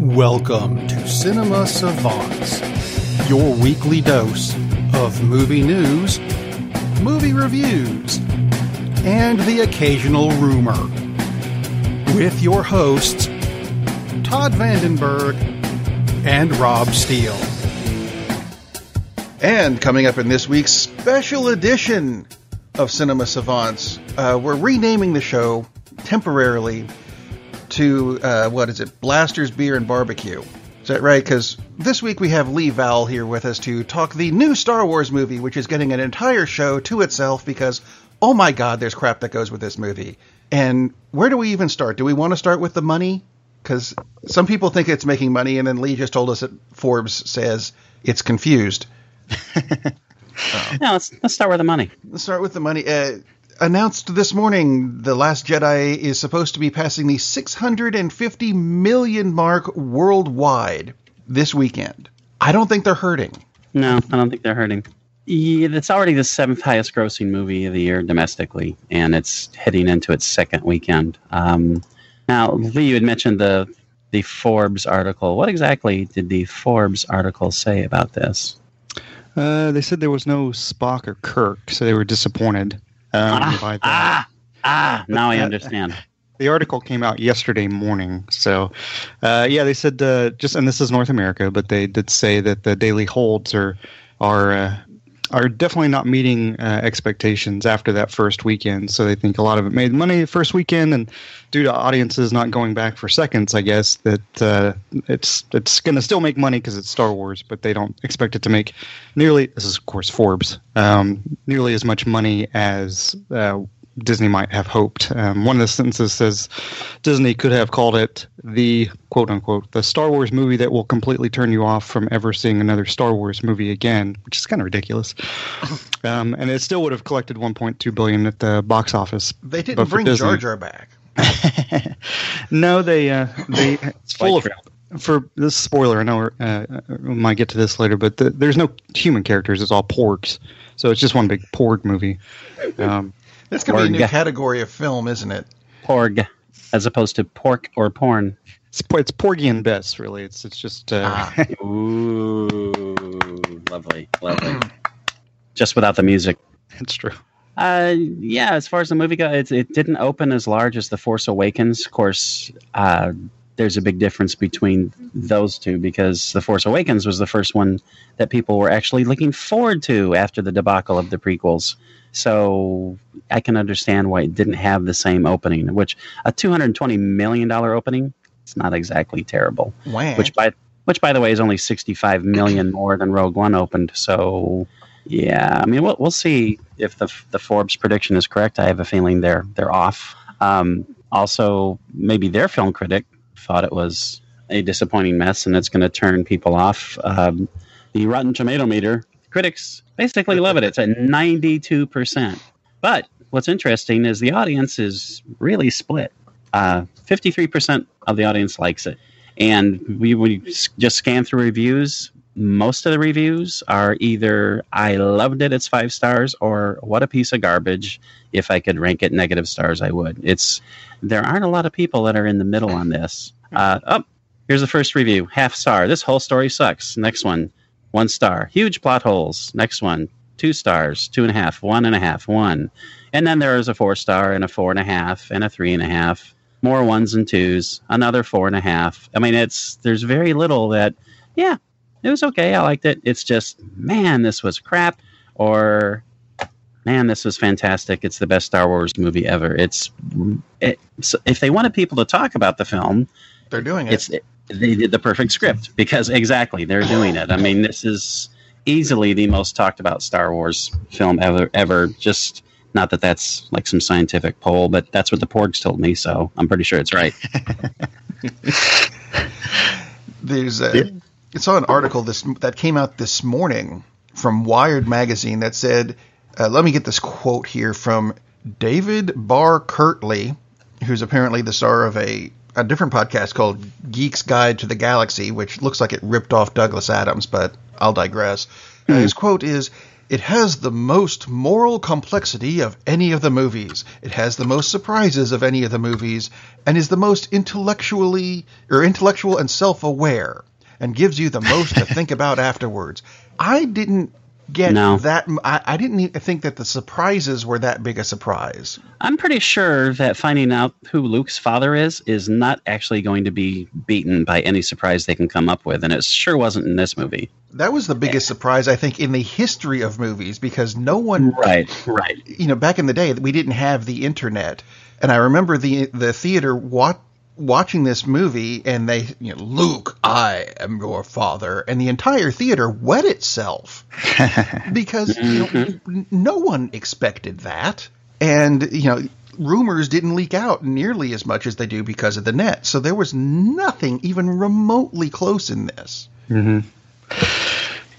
Welcome to Cinema Savants, your weekly dose of movie news, movie reviews, and the occasional rumor. With your hosts, Todd Vandenberg and Rob Steele. And coming up in this week's special edition of Cinema Savants, uh, we're renaming the show temporarily to uh, what is it? Blasters Beer and Barbecue. Is that right? Because this week we have Lee Vowell here with us to talk the new Star Wars movie, which is getting an entire show to itself because, oh my God, there's crap that goes with this movie. And where do we even start? Do we want to start with the money? Because some people think it's making money, and then Lee just told us that Forbes says it's confused. Yeah, let's let's start with the money. Let's start with the money. Uh, announced this morning, The Last Jedi is supposed to be passing the 650 million mark worldwide this weekend. I don't think they're hurting. No, I don't think they're hurting. Yeah, it's already the seventh highest grossing movie of the year domestically, and it's heading into its second weekend. Um, now, Lee, you had mentioned the the Forbes article. What exactly did the Forbes article say about this? Uh, they said there was no Spock or Kirk, so they were disappointed um, that. Ah, ah, now I understand. The article came out yesterday morning, so uh, yeah, they said uh, just, and this is North America, but they did say that the daily holds are are uh, are definitely not meeting uh, expectations after that first weekend. So they think a lot of it made money the first weekend, and due to audiences not going back for seconds, I guess that uh, it's it's going to still make money because it's Star Wars, but they don't expect it to make nearly. This is of course Forbes, um, nearly as much money as. Uh, Disney might have hoped. Um, one of the sentences says Disney could have called it the quote unquote the Star Wars movie that will completely turn you off from ever seeing another Star Wars movie again, which is kind of ridiculous. Um, and it still would have collected 1.2 billion at the box office. They didn't bring Disney- Jar Jar back. no, they uh, they it's full of for this spoiler. I know uh, we might get to this later, but the, there's no human characters. It's all porgs, so it's just one big porg movie. Um, That's going to be a new category of film, isn't it? Porg, as opposed to pork or porn. it's it's porgy best, really. It's it's just uh, Ah. Ooh, lovely, lovely. Just without the music. it's true. Uh, yeah, as far as the movie goes, it, it didn't open as large as The Force Awakens. Of course, uh, there's a big difference between those two because The Force Awakens was the first one that people were actually looking forward to after the debacle of the prequels. So I can understand why it didn't have the same opening, which a $220 million opening, it's not exactly terrible Wah. which by which by the way is only 65 million more than Rogue One opened. So yeah, I mean we'll we'll see if the the Forbes prediction is correct. I have a feeling they're they're off. Um, also, maybe their film critic thought it was a disappointing mess and it's going to turn people off. Um, the Rotten Tomato meter critics basically love it. It's at 92 percent. But what's interesting is the audience is really split. Uh, 53% of the audience likes it. And we, we just scan through reviews. Most of the reviews are either I loved it, it's five stars, or what a piece of garbage. If I could rank it negative stars, I would. It's there aren't a lot of people that are in the middle on this. Uh, oh, here's the first review, half star. This whole story sucks. Next one, one star. Huge plot holes. Next one, two stars, two and a half, one and a half, one. And then there is a four star and a four and a half and a three and a half more ones and twos, another four and a half. I mean, it's there's very little that, yeah, it was okay. I liked it. It's just, man, this was crap, or man, this was fantastic. It's the best Star Wars movie ever. It's, it, so if they wanted people to talk about the film, They're doing it. it's they did the perfect script because exactly they're doing it. I mean, this is easily the most talked about Star Wars film ever. Ever. Just not that that's like some scientific poll, but that's what the Porgs told me, so I'm pretty sure it's right. There's a a, I saw an article this that came out this morning from Wired magazine that said, uh, let me get this quote here from David Barr Kirtley, who's apparently the star of a a different podcast called Geek's Guide to the Galaxy, which looks like it ripped off Douglas Adams, but I'll digress. Uh, his quote is It has the most moral complexity of any of the movies. It has the most surprises of any of the movies, and is the most intellectually or intellectual and self-aware, and gives you the most to think about afterwards. I didn't get No. that. I, I didn't think that the surprises were that big a surprise. I'm pretty sure that finding out who Luke's father is is not actually going to be beaten by any surprise they can come up with, and it sure wasn't in this movie. That was the biggest surprise I think in the history of movies because no one Right, right. you know, back in the day, we didn't have the internet, and I remember the the theater wa- watching this movie, and they, you know, Luke, I am your father, and the entire theater wet itself because you know, mm-hmm. no one expected that, and you know. Rumors didn't leak out nearly as much as they do because of the net. So there was nothing even remotely close in this. Mm-hmm.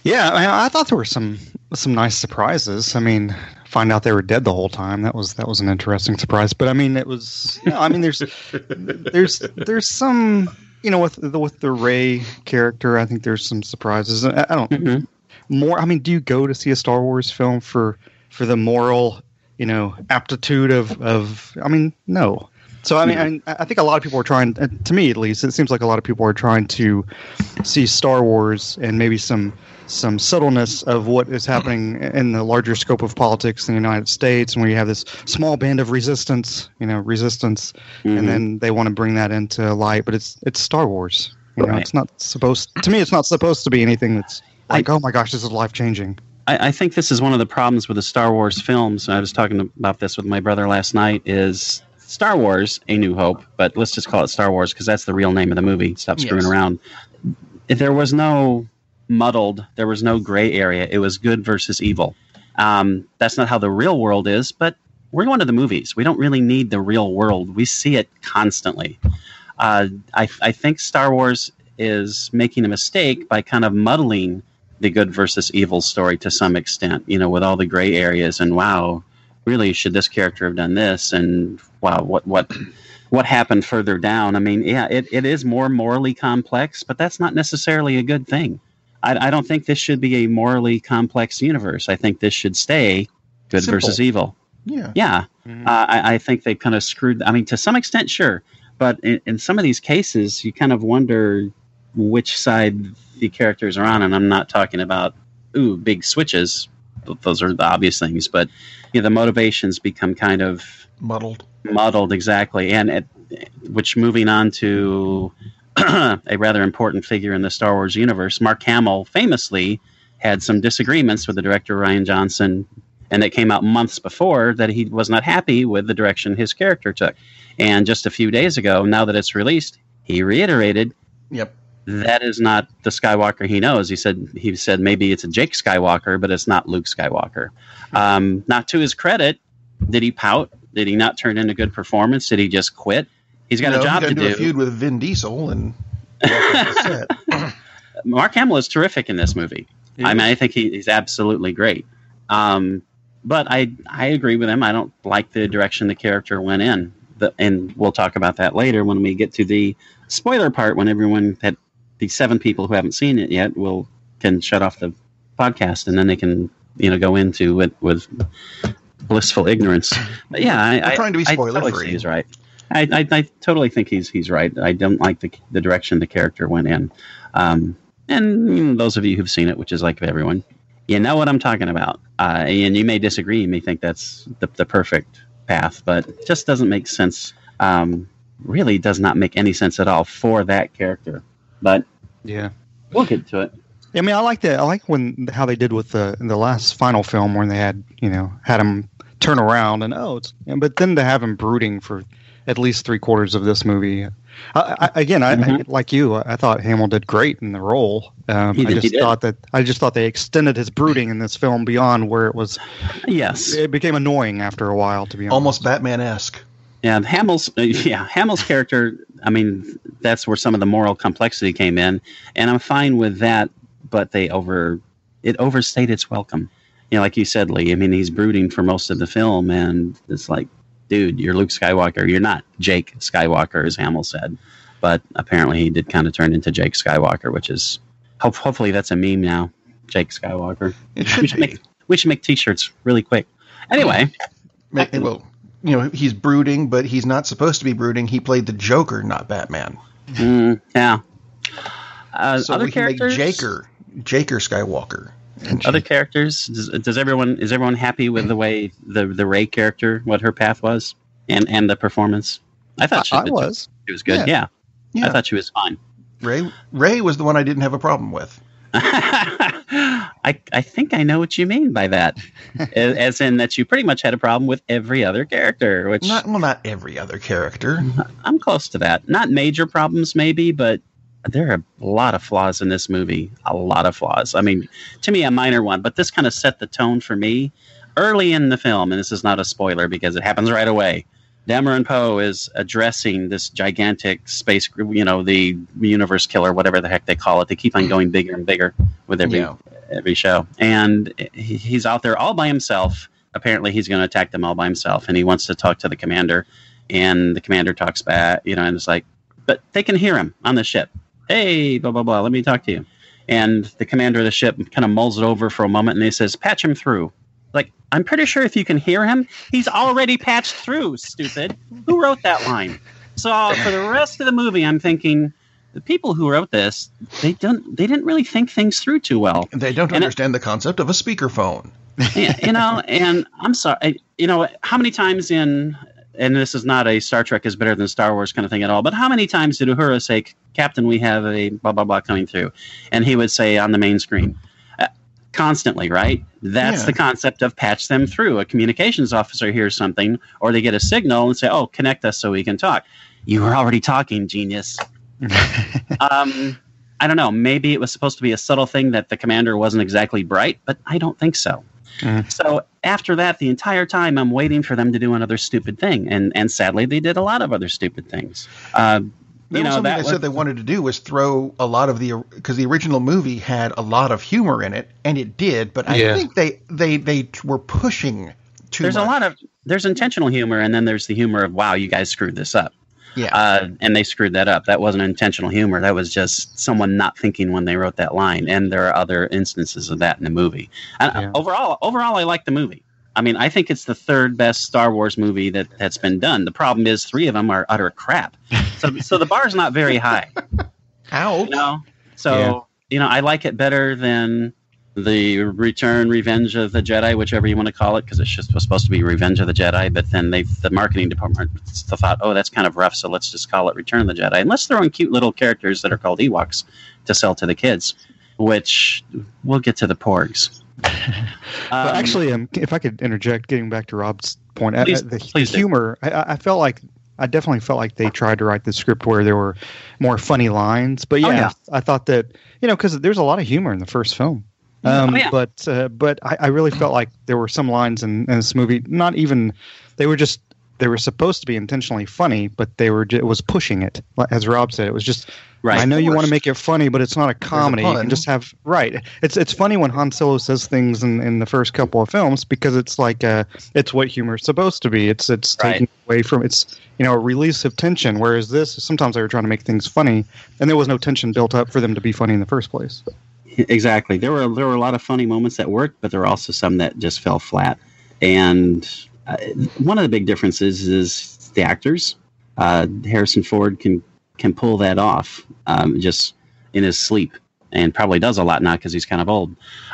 Yeah, I, mean, I thought there were some some nice surprises. I mean, find out they were dead the whole time. That was that was an interesting surprise. But I mean, it was. You know, I mean, there's there's there's some you know with the with the Rey character. I think there's some surprises. I, I don't Mhm. more. I mean, do you go to see a Star Wars film for for the moral you know aptitude of of? I mean, no. So I mean, I, I think a lot of people are trying. To me, at least, it seems like a lot of people are trying to see Star Wars and maybe some some subtleness of what is happening in the larger scope of politics in the United States, and where you have this small band of resistance, you know, resistance, Mhm. and then they want to bring that into light. But it's it's Star Wars. You know, Right. it's not supposed. To me, it's not supposed to be anything that's like, oh my gosh, this is life changing. I, I think this is one of the problems with the Star Wars films. I was talking about this with my brother last night. Is Star Wars: A New Hope, but let's just call it Star Wars because that's the real name of the movie. Stop screwing Yes. around. If There was no muddled. There was no gray area. It was good versus evil. Um, that's not how the real world is, but we're going to the movies. We don't really need the real world. We see it constantly. Uh, I, I think Star Wars is making a mistake by kind of muddling the good versus evil story to some extent, you know, with all the gray areas and wow, really should this character have done this and wow, what what what happened further down? I mean, yeah, it, it is more morally complex, but that's not necessarily a good thing. I, I don't think this should be a morally complex universe. I think this should stay good Simple. versus evil. Yeah. Yeah, uh, I, I think they kind of screwed. I mean, to some extent, sure, but in, in some of these cases, you kind of wonder which side the characters are on. And I'm not talking about ooh big switches; those are the obvious things. But you know, the motivations become kind of Muddled. muddled exactly. And it, which moving on to a rather important figure in the Star Wars universe, Mark Hamill famously had some disagreements with the director Rian Johnson, and it came out months before that he was not happy with the direction his character took. And just a few days ago, now that it's released, he reiterated Yep. that is not the Skywalker he knows. He said he said maybe it's a Jake Skywalker, but it's not Luke Skywalker. Um, not to his credit, did he pout? Did he not turn in a good performance? Did he just quit? He's got You know, a job to do. a feud with Vin Diesel and walked off the set. Mark Hamill is terrific in this movie. I mean, I think he, he's absolutely great. Um, but I I agree with him. I don't like the direction the character went in. The, and we'll talk about that later when we get to the spoiler part. When everyone that the seven people who haven't seen it yet will can shut off the podcast and then they can you know go into it with blissful ignorance. But yeah, I, We're I, to be I spoiler totally free. see he's right. I, I, I totally think he's he's right. I don't like the the direction the character went in. Um, and those of you who've seen it, which is like everyone, you know what I'm talking about. Uh, and you may disagree, you may think that's the, the perfect path, but it just doesn't make sense. Um, really does not make any sense at all for that character. But Yeah. we'll get to it. I mean, I like that. I like when how they did with the the last final film when they had you know had him turn around and oh, it's but then to have him brooding for at least three quarters of this movie. I, I, again, I, I Mhm. like you. I thought Hamill did great in the role. Um, He I did- he just did. thought that I just thought they extended his brooding in this film beyond where it was. Yes. It became annoying after a while. To be honest, Almost Batman esque. Yeah, Hamill's uh, yeah Hamill's character. I mean, that's where some of the moral complexity came in, and I'm fine with that. But they over it overstayed its welcome. You know, like you said, Lee. I mean, he's brooding for most of the film, and it's like, dude, you're Luke Skywalker. You're not Jake Skywalker, as Hamill said. But apparently, he did kind of turn into Jake Skywalker, which is hope, hopefully that's a meme now. Jake Skywalker. It We should should be. make We should make T-shirts really quick. Anyway, Ma- Well, you know, he's brooding, but he's not supposed to be brooding. He played the Joker, not Batman. mm, yeah. Uh, So other we can make. Jaker, Jaker Skywalker. Other characters. Does, does everyone is everyone happy with the way the the Rey character, what her path was, and and the performance? I thought she, I, I was. she was good. Yeah. yeah, I thought she was fine. Rey Rey was the one I didn't have a problem with. I I think I know what you mean by that, as, as in that you pretty much had a problem with every other character, which Not well, not every other character. I'm close to that. Not major problems, maybe, but there are a lot of flaws in this movie. A lot of flaws. I mean, to me, a minor one, but this kind of set the tone for me early in the film, and this is not a spoiler because it happens right away. Dameron Poe is addressing this gigantic space, group, you know, the universe killer, whatever the heck they call it. They keep on going bigger and bigger with every Yeah. every show, and he's out there all by himself. Apparently, he's going to attack them all by himself, and he wants to talk to the commander. And the commander talks back, you know, and it's like, but they can hear him on the ship. Hey, blah blah blah. Let me talk to you. And the commander of the ship kind of mulls it over for a moment, and he says, "Patch him through." Like, I'm pretty sure if you can hear him, he's already patched through. Stupid. Who wrote that line? So for the rest of the movie, I'm thinking the people who wrote this, they don't, they didn't really think things through too well. They don't And it- understand the concept of a speakerphone. Yeah, you know, and I'm sorry, you know, how many times in, and this is not a Star Trek is better than Star Wars kind of thing at all, but how many times did Uhura say, Captain, we have a blah, blah, blah coming through? And he would say on the main screen, uh, constantly, right? That's Yeah. the concept of patch them through. A communications officer hears something, or they get a signal and say, oh, connect us so we can talk. You were already talking, genius. um, I don't know. Maybe it was supposed to be a subtle thing that the commander wasn't exactly bright, but I don't think so. Mhm. So after that, the entire time I'm waiting for them to do another stupid thing, and and sadly they did a lot of other stupid things. Uh, you know something that they was, said they wanted to do was throw a lot of the because the original movie had a lot of humor in it, and it did. But I Yeah. think they they they were pushing too there's much. a lot of there's intentional humor, and then there's the humor of wow, you guys screwed this up. Yeah. uh, and they screwed that up. That wasn't intentional humor. That was just someone not thinking when they wrote that line. And there are other instances of that in the movie. And Yeah. overall, overall, I like the movie. I mean, I think it's the third best Star Wars movie that that's been done. The problem is three of them are utter crap. So, so the bar's not very high. Ouch. You know, so Yeah. you know, I like it better than the Return, Revenge of the Jedi, whichever you want to call it, because it's just was supposed to be Revenge of the Jedi. But then they, the marketing department, thought, oh, that's kind of rough, so let's just call it Return of the Jedi, and let's throw in cute little characters that are called Ewoks to sell to the kids. Which we'll get to the Porgs. Um, actually, um, if I could interject, getting back to Rob's point, Please- uh, the, please humor, I- I, I felt like I definitely felt like they tried to write the script where there were more funny lines. But yeah, Oh, yeah. I thought that you know because there's a lot of humor in the first film. Um, Oh, yeah. But uh, but I, I really felt like there were some lines in, in this movie, not even they were just they were supposed to be intentionally funny, but they were ju- it was pushing it. As Rob said, it was just right. I know you want to make it funny, but it's not a comedy. You can just have right. It's it's funny when Han Solo says things in, in the first couple of films because it's like uh it's what humor is supposed to be. It's it's Right. taking away from it's you know a release of tension. Whereas this sometimes they were trying to make things funny, and there was no tension built up for them to be funny in the first place. Exactly. There were there were a lot of funny moments that worked, but there were also some that just fell flat. And uh, one of the big differences is the actors. Uh, Harrison Ford can can pull that off um, just in his sleep, and probably does a lot now because he's kind of old.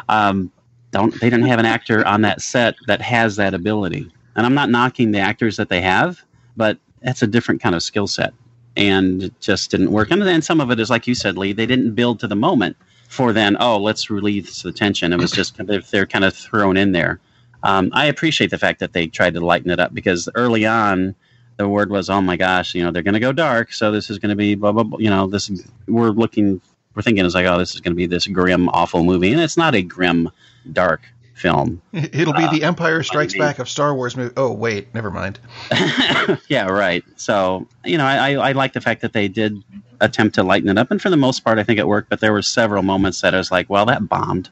Um, don't they didn't have an actor on that set that has that ability? And I'm not knocking the actors that they have, but that's a different kind of skill set, and it just didn't work. And then some of it is like you said, Lee. They didn't build to the moment for then oh let's release the tension. It was just kind of they're kind of thrown in there. Um, i appreciate the fact that they tried to lighten it up because early on the word was oh my gosh you know they're going to go dark so this is going to be blah blah blah you know this we're looking we're thinking it's like oh this is going to be this grim awful movie and it's not a grim dark film It'll be the Empire Strikes I mean- Back of Star Wars movie. Oh wait, never mind. yeah, right. So you know, I, I I like the fact that they did attempt to lighten it up, and for the most part, I think it worked. But there were several moments that I was like, well, that bombed.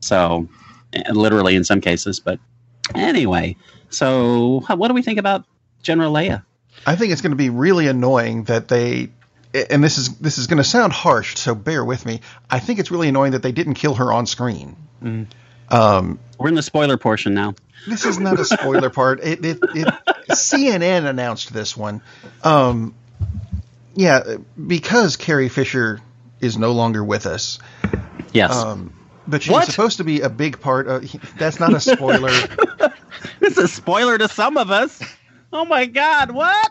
So, eh, literally in some cases. But anyway, so what do we think about General Leia? I think it's going to be really annoying that they and this is this is going to sound harsh, so bear with me. I think it's really annoying that they didn't kill her on screen. Mm. Um, We're in the spoiler portion now. this is not a spoiler part. It, it, it CNN announced this one. Um, yeah, because Carrie Fisher is no longer with us. Yes. Um, but she's What? supposed to be a big part of. That's not a spoiler. This is a spoiler to some of us. Oh my God! What?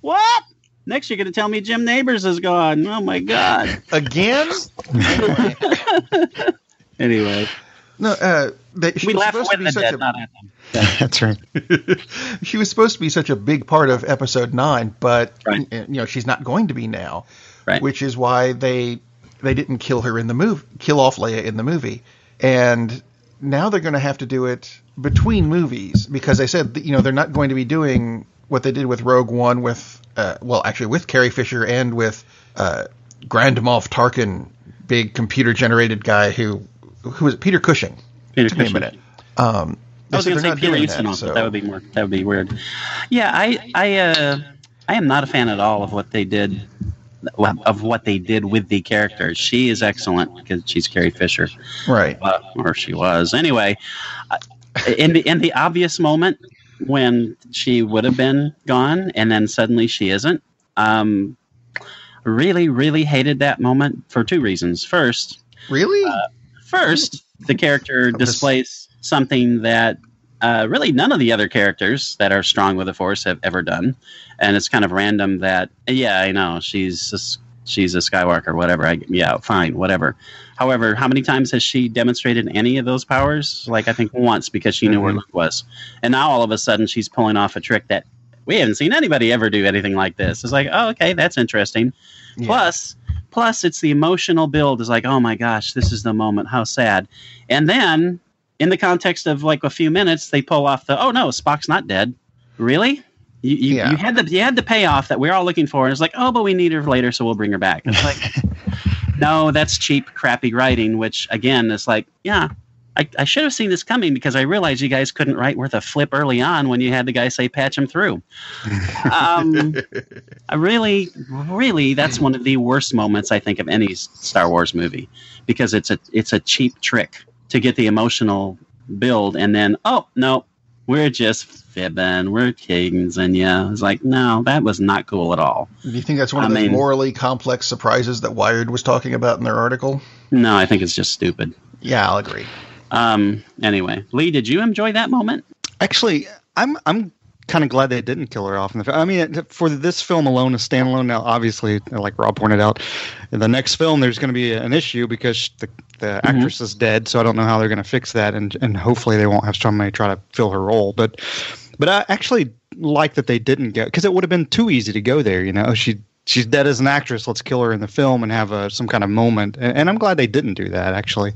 What? Next, you're going to tell me Jim Nabors is gone. Oh my God! Again? Anyway, Anyway, no, uh, that she we was laugh supposed to be the such dead, a not at them. That's right. she was supposed to be such a big part of episode nine, but Right. you know she's not going to be now, Right. which is why they they didn't kill her in the movie, kill off Leia in the movie, and now they're going to have to do it between movies because they said that, you know they're not going to be doing what they did with Rogue One with uh, well actually with Carrie Fisher and with uh, Grand Moff Tarkin, big computer generated guy who who was it? Peter Cushing. Peter Took me a Cushing. minute. Um, I was going to say Peter Ustinov, so- but that would be more. That would be weird. Yeah, I, I, uh, I am not a fan at all of what they did, of what they did with the character. She is excellent because she's Carrie Fisher, right. uh, or she was. Anyway, uh, in the in the obvious moment when she would have been gone, and then suddenly she isn't. Um, really, really hated that moment for two reasons. First, Really? First, the character displays something that uh, really none of the other characters that are strong with the Force have ever done, and it's kind of random. That yeah, I know she's a, s- she's a Skywalker, whatever. I, yeah, fine, whatever. However, how many times has she demonstrated any of those powers? Like I think once because she knew where Mm-hmm. Luke was, and now all of a sudden she's pulling off a trick that we haven't seen anybody ever do anything like this. It's like, oh, okay, that's interesting. Yeah. Plus, plus it's the emotional build is like, oh my gosh, this is the moment. How sad. And then in the context of like a few minutes, they pull off the oh no, Spock's not dead. Really? You, you, Yeah. you had the you had the payoff that we're all looking for, and it's like, oh, but we need her later, so we'll bring her back. It's like, no, that's cheap, crappy writing. Which again, is like, yeah, I, I should have seen this coming because I realized you guys couldn't write worth a flip early on when you had the guy say patch him through. Um, I really, really, that's one of the worst moments I think of any Star Wars movie because it's a it's a cheap trick to get the emotional build, and then oh no, we're just fibbing, we're kiddings, and yeah, it's like no, that was not cool at all. Do you think that's one of I those mean- morally complex surprises that Wired was talking about in their article? No, I think it's just stupid. Yeah, I'll agree. Um. Anyway, Lee, did you enjoy that moment? Actually, I'm I'm kind of glad they didn't kill her off in the. fi- I mean, for this film alone, a standalone. Now, obviously, like Rob pointed out, in the next film there's going to be an issue because the the actress is dead. So I don't know how they're going to fix that, and and hopefully they won't have somebody try to fill her role. But but I actually like that they didn't go because it would have been too easy to go there. You know, she. She's dead as an actress. Let's kill her in the film and have a, some kind of moment. And, and I'm glad they didn't do that. Actually,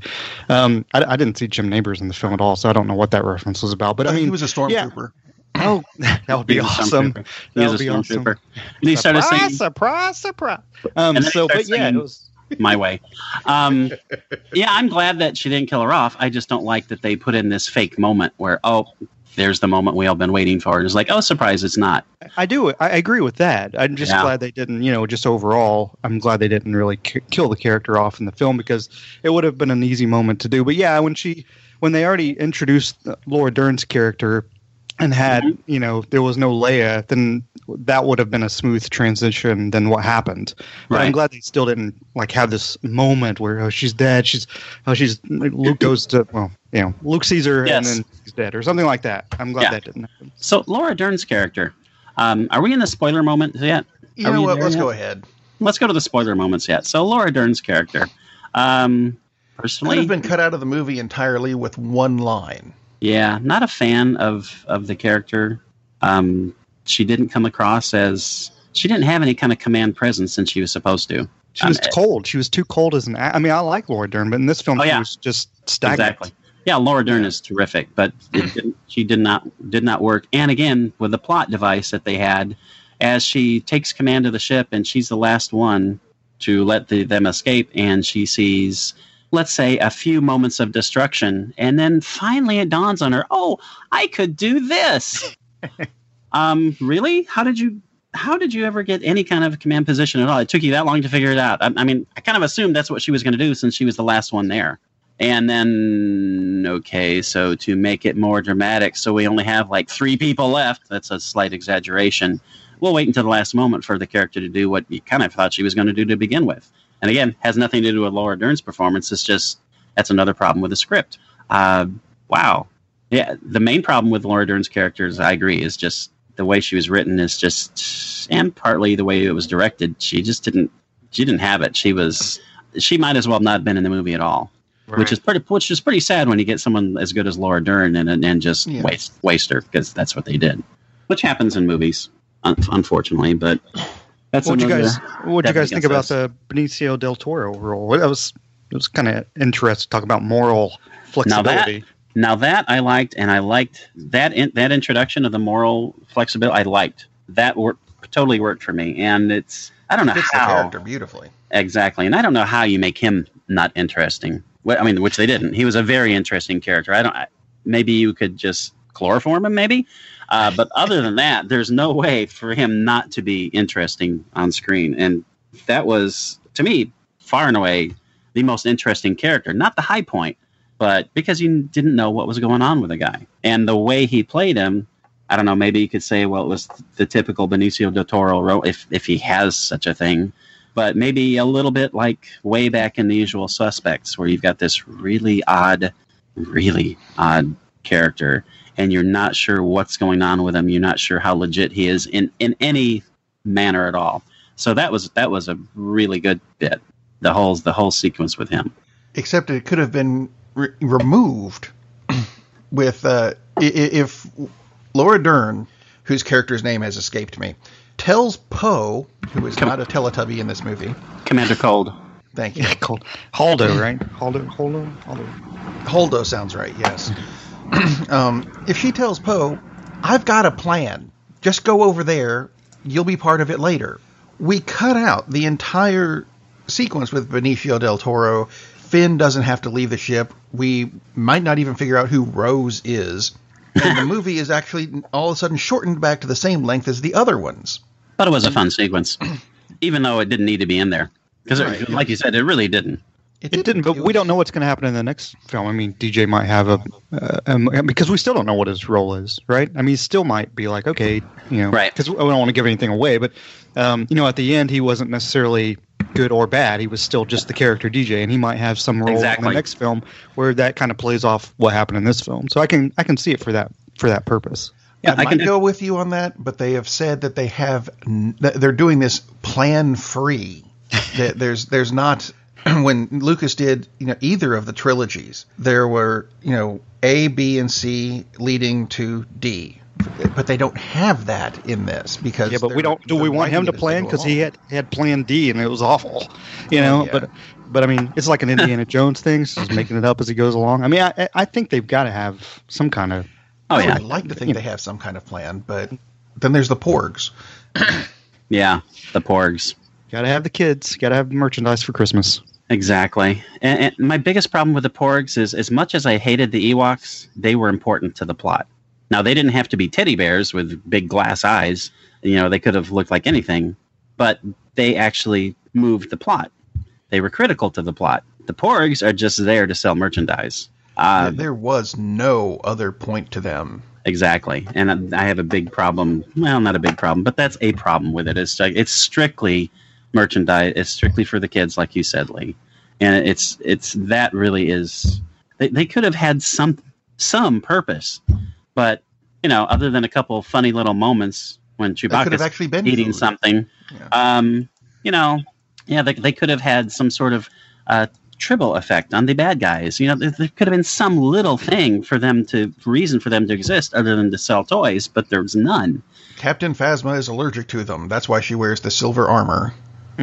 um, I, I didn't see Jim Nabors in the film at all, so I don't know what that reference was about. But I mean, he was a stormtrooper. Oh, that would be He awesome. He That was would a be awesome. stormtrooper. And he started surprise, surprise, surprise. Um, And so, but yeah, it was. my way. Um, yeah, I'm glad that she didn't kill her off. I just don't like that they put in this fake moment where, oh, there's the moment we all been waiting for. And it's like, oh, surprise, it's not. I do. I agree with that. I'm just Yeah. glad they didn't. You know, just overall, I'm glad they didn't really ki- kill the character off in the film because it would have been an easy moment to do. But yeah, when she, when they already introduced Laura Dern's character and had, Mhm. you know, there was no Leia, then that would have been a smooth transition than what happened. But I'm glad they still didn't like have this moment where oh she's dead, she's oh she's Luke goes to well you know Luke Caesar Yes. and then he's dead or something like that. I'm glad Yeah. that didn't happen. So Laura Dern's character. Um, are we in the spoiler moment yet? You Are know what? Let's yet? go ahead. Let's go to the spoiler moments yet. So Laura Dern's character. Um, Could have been cut out of the movie entirely with one line. yeah, not a fan of of the character. Um, she didn't come across as she didn't have any kind of command presence since she was supposed to. She was Um, cold. She was too cold as an. I mean, I like Laura Dern, but in this film, Oh, she was just stagnant. Exactly. Yeah, Laura Dern is terrific, but it didn't, she did not did not work. And again, with the plot device that they had, as she takes command of the ship and she's the last one to let the, them escape, and she sees, let's say, a few moments of destruction, and then finally it dawns on her, oh, I could do this. um, really? How did you? How did you ever get any kind of command position at all? It took you that long to figure it out. I, I mean, I kind of assumed that's what she was going to do since she was the last one there And then, okay, so to make it more dramatic, so we only have like three people left. That's a slight exaggeration. We'll wait until the last moment for the character to do what you kind of thought she was going to do to begin with. And again, has nothing to do with Laura Dern's performance. It's just that's another problem with the script. Uh, wow. Yeah, the main problem with Laura Dern's characters, I agree, is just the way she was written is just, and partly the way it was directed. She just didn't, she didn't have it. She was, she might as well not have been in the movie at all which is pretty which is pretty sad when you get someone as good as Laura Dern and and just Yeah. waste waste her because that's what they did, which happens in movies, un- unfortunately. But that's What'd you guys What'd you guys think about us. the Benicio del Toro role? That was it was kind of interesting to talk about moral flexibility. Now that I liked, and I liked that in, that introduction of the moral flexibility. I liked that worked totally worked for me, and it's I don't know Fits the how character beautifully. exactly, and I don't know how you make him not interesting. I mean, which they didn't. He was a very interesting character. I don't. I, maybe you could just chloroform him, maybe. Uh, but other than that, there's no way for him not to be interesting on screen, and that was to me far and away the most interesting character. Not the high point, but because you didn't know what was going on with the guy and the way he played him. I don't know. Maybe you could say, well, it was the typical Benicio del Toro role, if if he has such a thing but maybe a little bit like way back in the usual suspects where you've got this really odd really odd character and you're not sure what's going on with him. You're not sure how legit he is in in any manner at all. So that was that was a really good bit the whole the whole sequence with him. Except it could have been re- removed with uh, if Laura Dern, whose character's name has escaped me, tells Poe, who is not a Teletubby in this movie. commander cold Thank you. Yeah, called Haldo, right? Haldo, Haldo, Haldo. Holdo sounds right, yes. um, if she tells Poe, I've got a plan, just go over there, you'll be part of it later. We cut out the entire sequence with Benicio del Toro. Finn doesn't have to leave the ship. We might not even figure out who Rose is. And the movie is actually all of a sudden shortened back to the same length as the other ones. But it was a fun sequence even though it didn't need to be in there because Right. like you said it really didn't It didn't, but we don't know what's going to happen in the next film. I mean, DJ might have a, uh, um, because we still don't know what his role is, right? I mean, he still might be like, okay, you know, Right. Because we don't want to give anything away, but um, you know, at the end, he wasn't necessarily good or bad. He was still just the character DJ, and he might have some role in the next film where that kind of plays off what happened in this film. So I can I can see it for that for that purpose. Yeah I, i might can go with you on that, but they have said that they have they're doing this plan free. that there's there's not when Lucas did you know either of the trilogies, there were you know A, B, and C leading to D, but they don't have that in this because Yeah, but we don't. Do we want him to plan because he had had Plan D and it was awful, you know? yeah. But but I mean, it's like an Indiana Jones thing. so He's making it up as he goes along. I mean, I I think they've got to have some kind of oh I yeah would like to think they have some kind of plan, but then there's the Porgs. yeah the porgs got to have the kids, got to have merchandise for Christmas. Exactly. And, and my biggest problem with the Porgs is as much as I hated the Ewoks, they were important to the plot. Now, they didn't have to be teddy bears with big glass eyes. You know, they could have looked like anything, but they actually moved the plot. They were critical to the plot. The Porgs are just there to sell merchandise. Uh, there was no other point to them. Exactly, and I have a big problem. Well, not a big problem, but that's a problem with it. It's like it's strictly merchandise. It's strictly for the kids, like you said, Lee. And it's it's that really is. They, they could have had some some purpose, but you know, other than a couple funny little moments when That could have Chewbacca's actually been eating food. something, Yeah. um, you know, yeah, they, they could have had some sort of uh, tribble effect on the bad guys. You know, there, there could have been some little thing for them to reason for them to exist other than to sell toys, but there was none. Captain Phasma is allergic to them. That's why she wears the silver armor.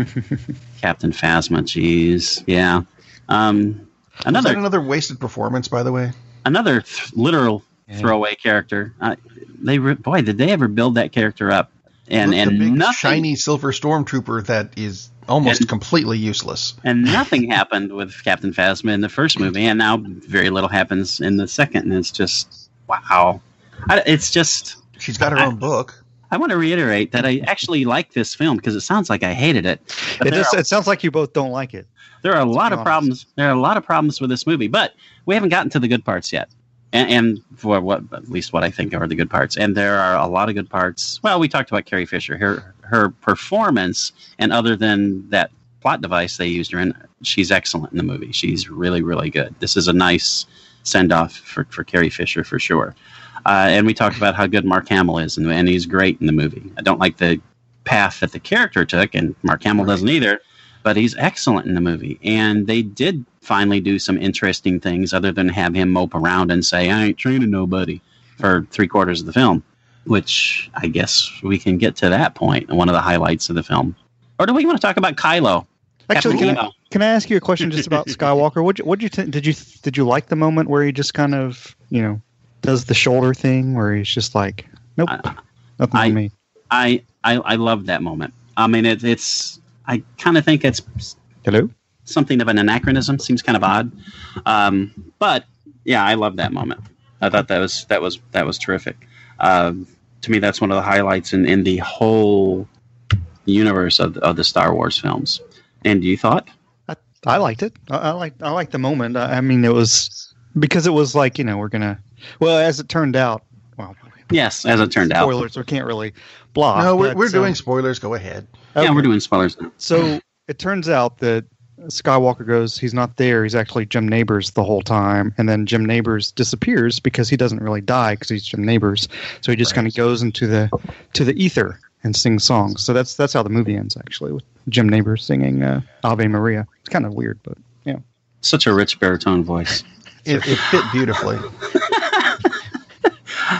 Captain Phasma, jeez, yeah. Um, Is another that another wasted performance, by the way? another th- literal Yeah. throwaway character. Uh, they re- boy, did they ever build that character up? And Looks and big, nothing shiny silver stormtrooper that is almost And- completely useless. and nothing happened with Captain Phasma in the first movie, and now very little happens in the second, and it's just wow. I, it's just She's got her own book. I want to reiterate that I actually like this film because it sounds like I hated it. It just are, it sounds like you both don't like it. There are a lot of honest. problems. There are a lot of problems with this movie, but we haven't gotten to the good parts yet. And, and, for what at least what I think are the good parts. And there are a lot of good parts. Well, we talked about Carrie Fisher. Her her performance, and other than that plot device they used her in, she's excellent in the movie. She's really really good. This is a nice send off for for Carrie Fisher for sure. Uh, and we talked about how good Mark Hamill is, and, and, he's great in the movie. I don't like the path that the character took, and Mark Hamill right. doesn't either, but he's excellent in the movie. And they did finally do some interesting things other than have him mope around and say, I ain't training nobody for three quarters of the film, which I guess we can get to that point, one of the highlights of the film. Or do we want to talk about Kylo? Actually, can I, can I, ask you a question just about Skywalker? What what you did you did you like the moment where he just kind of you know does the shoulder thing where he's just like, nope, uh, nothing I, for me. I, I I love that moment. I mean, it, it's I kind of think it's hello something of an anachronism. Seems kind of odd, um, but yeah, I love that moment. I thought that was that was that was terrific. Uh, to me, that's one of the highlights in, in the whole universe of, of the Star Wars films. And you thought? I, I liked it. I, I like I liked the moment. I, I mean, it was because it was like you know we're gonna well, as it turned out, well, yes, as it turned spoilers, out, spoilers. We can't really block. No, we're, we're doing um, spoilers. Go ahead. Okay. Yeah, we're doing spoilers now. So it turns out that Skywalker goes, he's not there. He's actually Jim Nabors the whole time, and then Jim Nabors disappears because he doesn't really die because he's Jim Nabors. So he just right. kind of goes into the to the ether and sings songs. So that's that's how the movie ends actually with Jim Nabors singing uh, Ave Maria. It's kind of weird, but yeah. Such a rich baritone voice. it, it fit beautifully.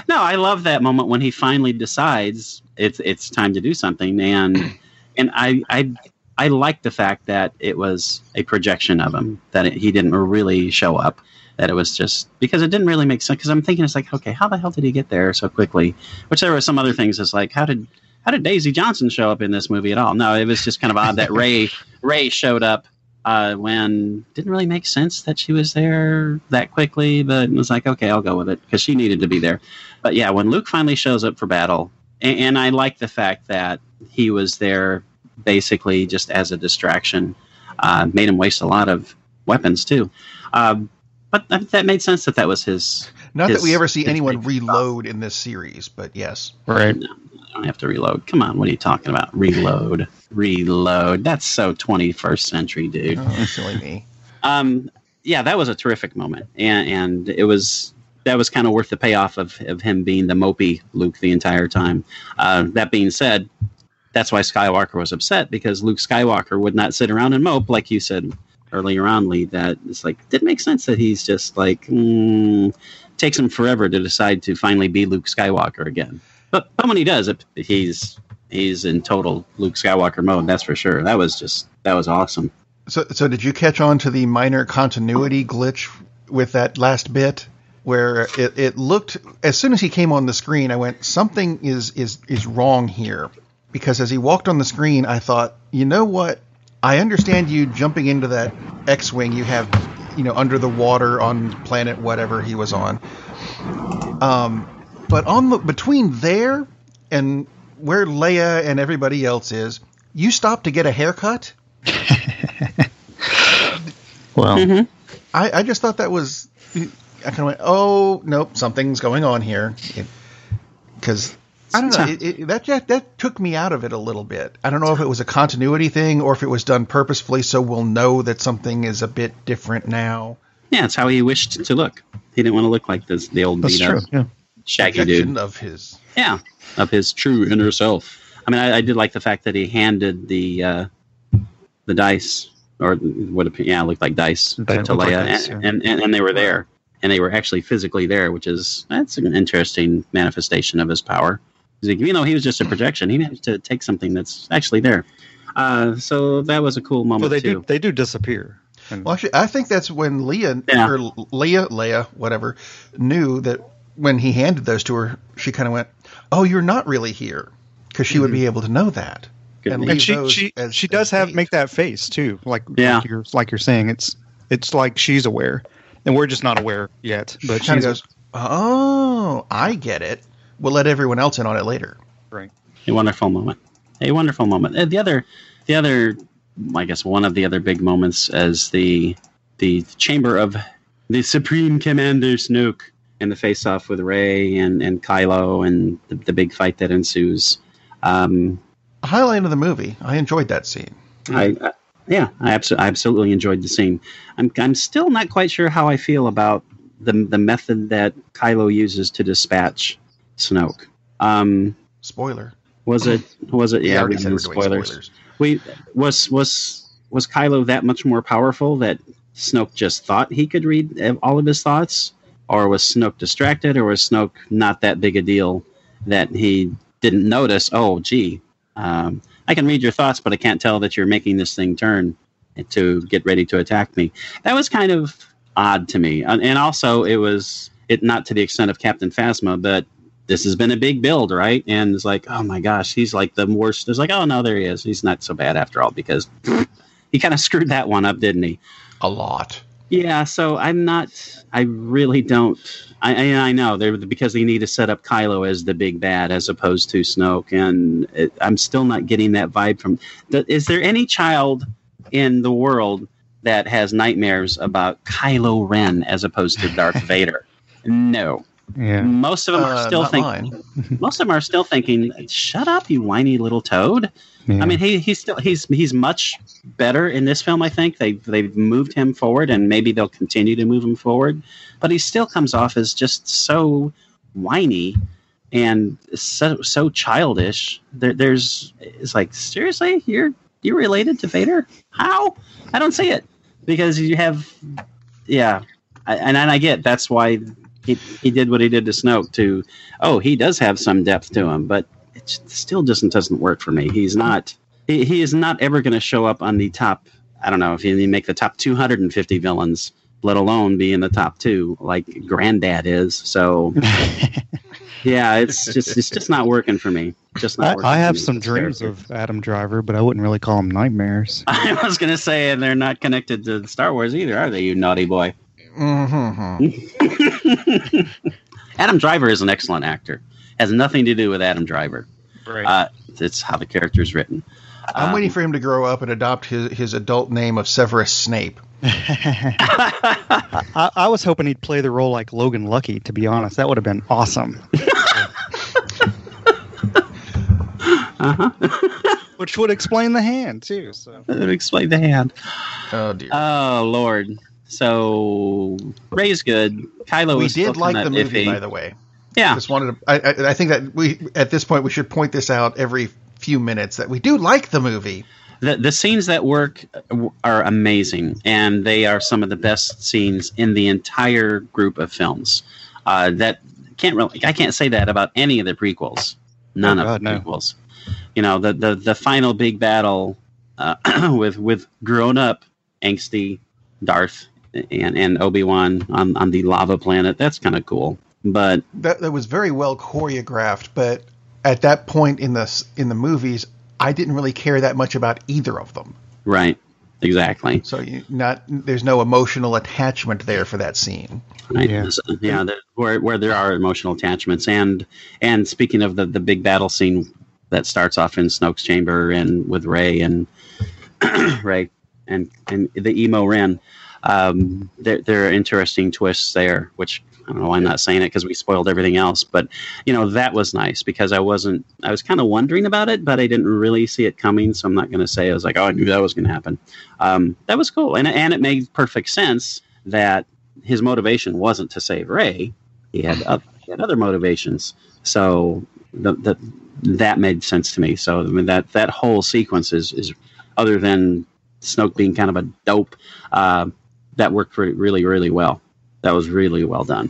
no, I love that moment when he finally decides it's it's time to do something, and and I I I like the fact that it was a projection of him that it, he didn't really show up. That it was just because it didn't really make sense. Because I'm thinking it's like, okay, how the hell did he get there so quickly? Which there were some other things. It's like, how did how did Daisy Johnson show up in this movie at all? No, it was just kind of odd that Ray Rey showed up uh, when didn't really make sense that she was there that quickly, but it was like, okay, I'll go with it because she needed to be there. But yeah, when Luke finally shows up for battle, and, and I like the fact that he was there basically just as a distraction, uh, made him waste a lot of weapons too. Um, but that made sense that that was his. Not his, that we ever see anyone reload in this series, but yes. Right. No, don't have to reload. Come on, what are you talking about? Reload, reload. That's so 21st century, dude. Oh, silly me. Um, yeah, that was a terrific moment, and and it was that was kind of worth the payoff of of him being the mopey Luke the entire time. Uh, that being said, that's why Skywalker was upset because Luke Skywalker would not sit around and mope like you said earlier on, Lee. That it's like it didn't make sense that he's just like mm, takes him forever to decide to finally be Luke Skywalker again. But, but when he does it, he's he's in total Luke Skywalker mode. That's for sure. That was just that was awesome. So, so did you catch on to the minor continuity glitch with that last bit, where it, it looked as soon as he came on the screen, I went something is is is wrong here, because as he walked on the screen, I thought, you know what? I understand you jumping into that X-wing you have, you know, under the water on planet whatever he was on. Um, but on the between there and where Leia and everybody else is, you stop to get a haircut. well, mm-hmm. I, I just thought that was. I kind of went, oh nope, something's going on here, because I don't know. It, it, that, that that took me out of it a little bit. I don't know if it was a continuity thing or if it was done purposefully, so we'll know that something is a bit different now. Yeah, it's how he wished to look. He didn't want to look like this the old That's true. Yeah shaggy dude of his. Yeah, of his true inner self. I mean, I, I did like the fact that he handed the uh, the dice, or what? Yeah, looked like dice to Leia, like dice, and, yeah. and, and, and they were there, and they were actually physically there, which is that's an interesting manifestation of his power. Even though he was just a projection, he managed to take something that's actually there. Uh, so that was a cool moment well, they too. Do, they do disappear. Well, actually, I think that's when Leah yeah. or Leah, Leia, whatever, knew that when he handed those to her, she kind of went, "Oh, you're not really here," because she mm-hmm. would be mm-hmm. able to know that. And, and she she as, she does have make that face too, like yeah. like you're like you're saying. It's it's like she's aware, and we're just not aware yet. But she goes, "Oh, I get it. We'll let everyone else in on it later." Right. Right. A wonderful moment. A wonderful moment. Uh, The other, the other, I guess one of the other big moments as the the chamber of the Supreme Commander Snoke and the face off with Rey and, and Kylo and the, the big fight that ensues. Um, A highlight of the movie. I enjoyed that scene. I, I yeah, I, abso- I absolutely enjoyed the scene. I'm I'm still not quite sure how I feel about the the method that Kylo uses to dispatch Snoke. Um, Spoiler. was it was it yeah? we said did we're doing spoilers. spoilers. We was was was Kylo that much more powerful that Snoke just thought he could read all of his thoughts, or was Snoke distracted, or was Snoke not that big a deal that he didn't notice? Oh, gee, um, I can read your thoughts, but I can't tell that you're making this thing turn to get ready to attack me. That was kind of odd to me, and and also it was it not to the extent of Captain Phasma, but this has been a big build, right? And it's like, oh my gosh, he's like the worst. It's like, oh no, there he is. He's not so bad after all because he kind of screwed that one up, didn't he? A lot. Yeah. So I'm not. I really don't. I I, I know they're because they need to set up Kylo as the big bad as opposed to Snoke, and it, I'm still not getting that vibe from. The, is there any child in the world that has nightmares about Kylo Ren as opposed to Darth Vader? No. Yeah. Most of them are Uh, still thinking. Most of them are still thinking, "Shut up, you whiny little toad." yeah. I mean, he, he's still he's he's much better in this film. I think they they've moved him forward, and maybe they'll continue to move him forward. But he still comes off as just so whiny and so so childish. There, there's it's like seriously, you're you're related to Vader? How? I don't see it because you have, yeah, I, and and I get that's why he he did what he did to Snoke. To oh, he does have some depth to him, but it still doesn't doesn't work for me. He's not he, he is not ever going to show up on the top. I don't know if you make the top 250 villains, let alone be in the top two like Granddad is. So yeah, it's just it's just not working for me. Just not. I, working I have me. some dreams character. of Adam Driver, but I wouldn't really call them nightmares. I was going to say, and they're not connected to Star Wars either, are they? You naughty boy. Mm-hmm. Adam Driver is an excellent actor. Has nothing to do with Adam Driver. Right. Uh, it's how the character is written. I'm Um, waiting for him to grow up and adopt his, his adult name of Severus Snape. I, I was hoping he'd play the role like Logan Lucky. To be honest, that would have been awesome. Uh-huh. Which would explain the hand too. So Explain the hand. Oh dear. Oh Lord. So Rey's good. Kylo we is did like kinda the movie, iffy. by the way. Yeah, Just wanted to. I, I, I think that we at this point we should point this out every few minutes that we do like the movie. the the scenes that work are amazing, and they are some of the best scenes in the entire group of films. Uh, that can't really. I can't say that about any of the prequels. None Oh, of God, the no. prequels. You know, the the the final big battle uh, with with grown up angsty Darth and and Obi Wan on on the lava planet. That's kind of cool. But That that was very well choreographed, but at that point in the in the movies, I didn't really care that much about either of them. right, exactly. So you not there's no emotional attachment there for that scene. Right. Yeah. So, yeah. there- where where there are emotional attachments, and and speaking of the the big battle scene that starts off in Snoke's chamber and with Rey and Rey and and the emo Ren, um, there there are interesting twists there, which. I don't know why I'm not saying it because we spoiled everything else, but you know that was nice because I wasn't. I was kind of wondering about it, but I didn't really see it coming, so I'm not going to say I was like, oh, I knew that was going to happen. Um, that was cool, and and it made perfect sense that his motivation wasn't to save Rey. He had other, he had other motivations. So the, the, that made sense to me. So I mean, that that whole sequence is is other than Snoke being kind of a dope. Uh, that worked re- really really well. That was really well done.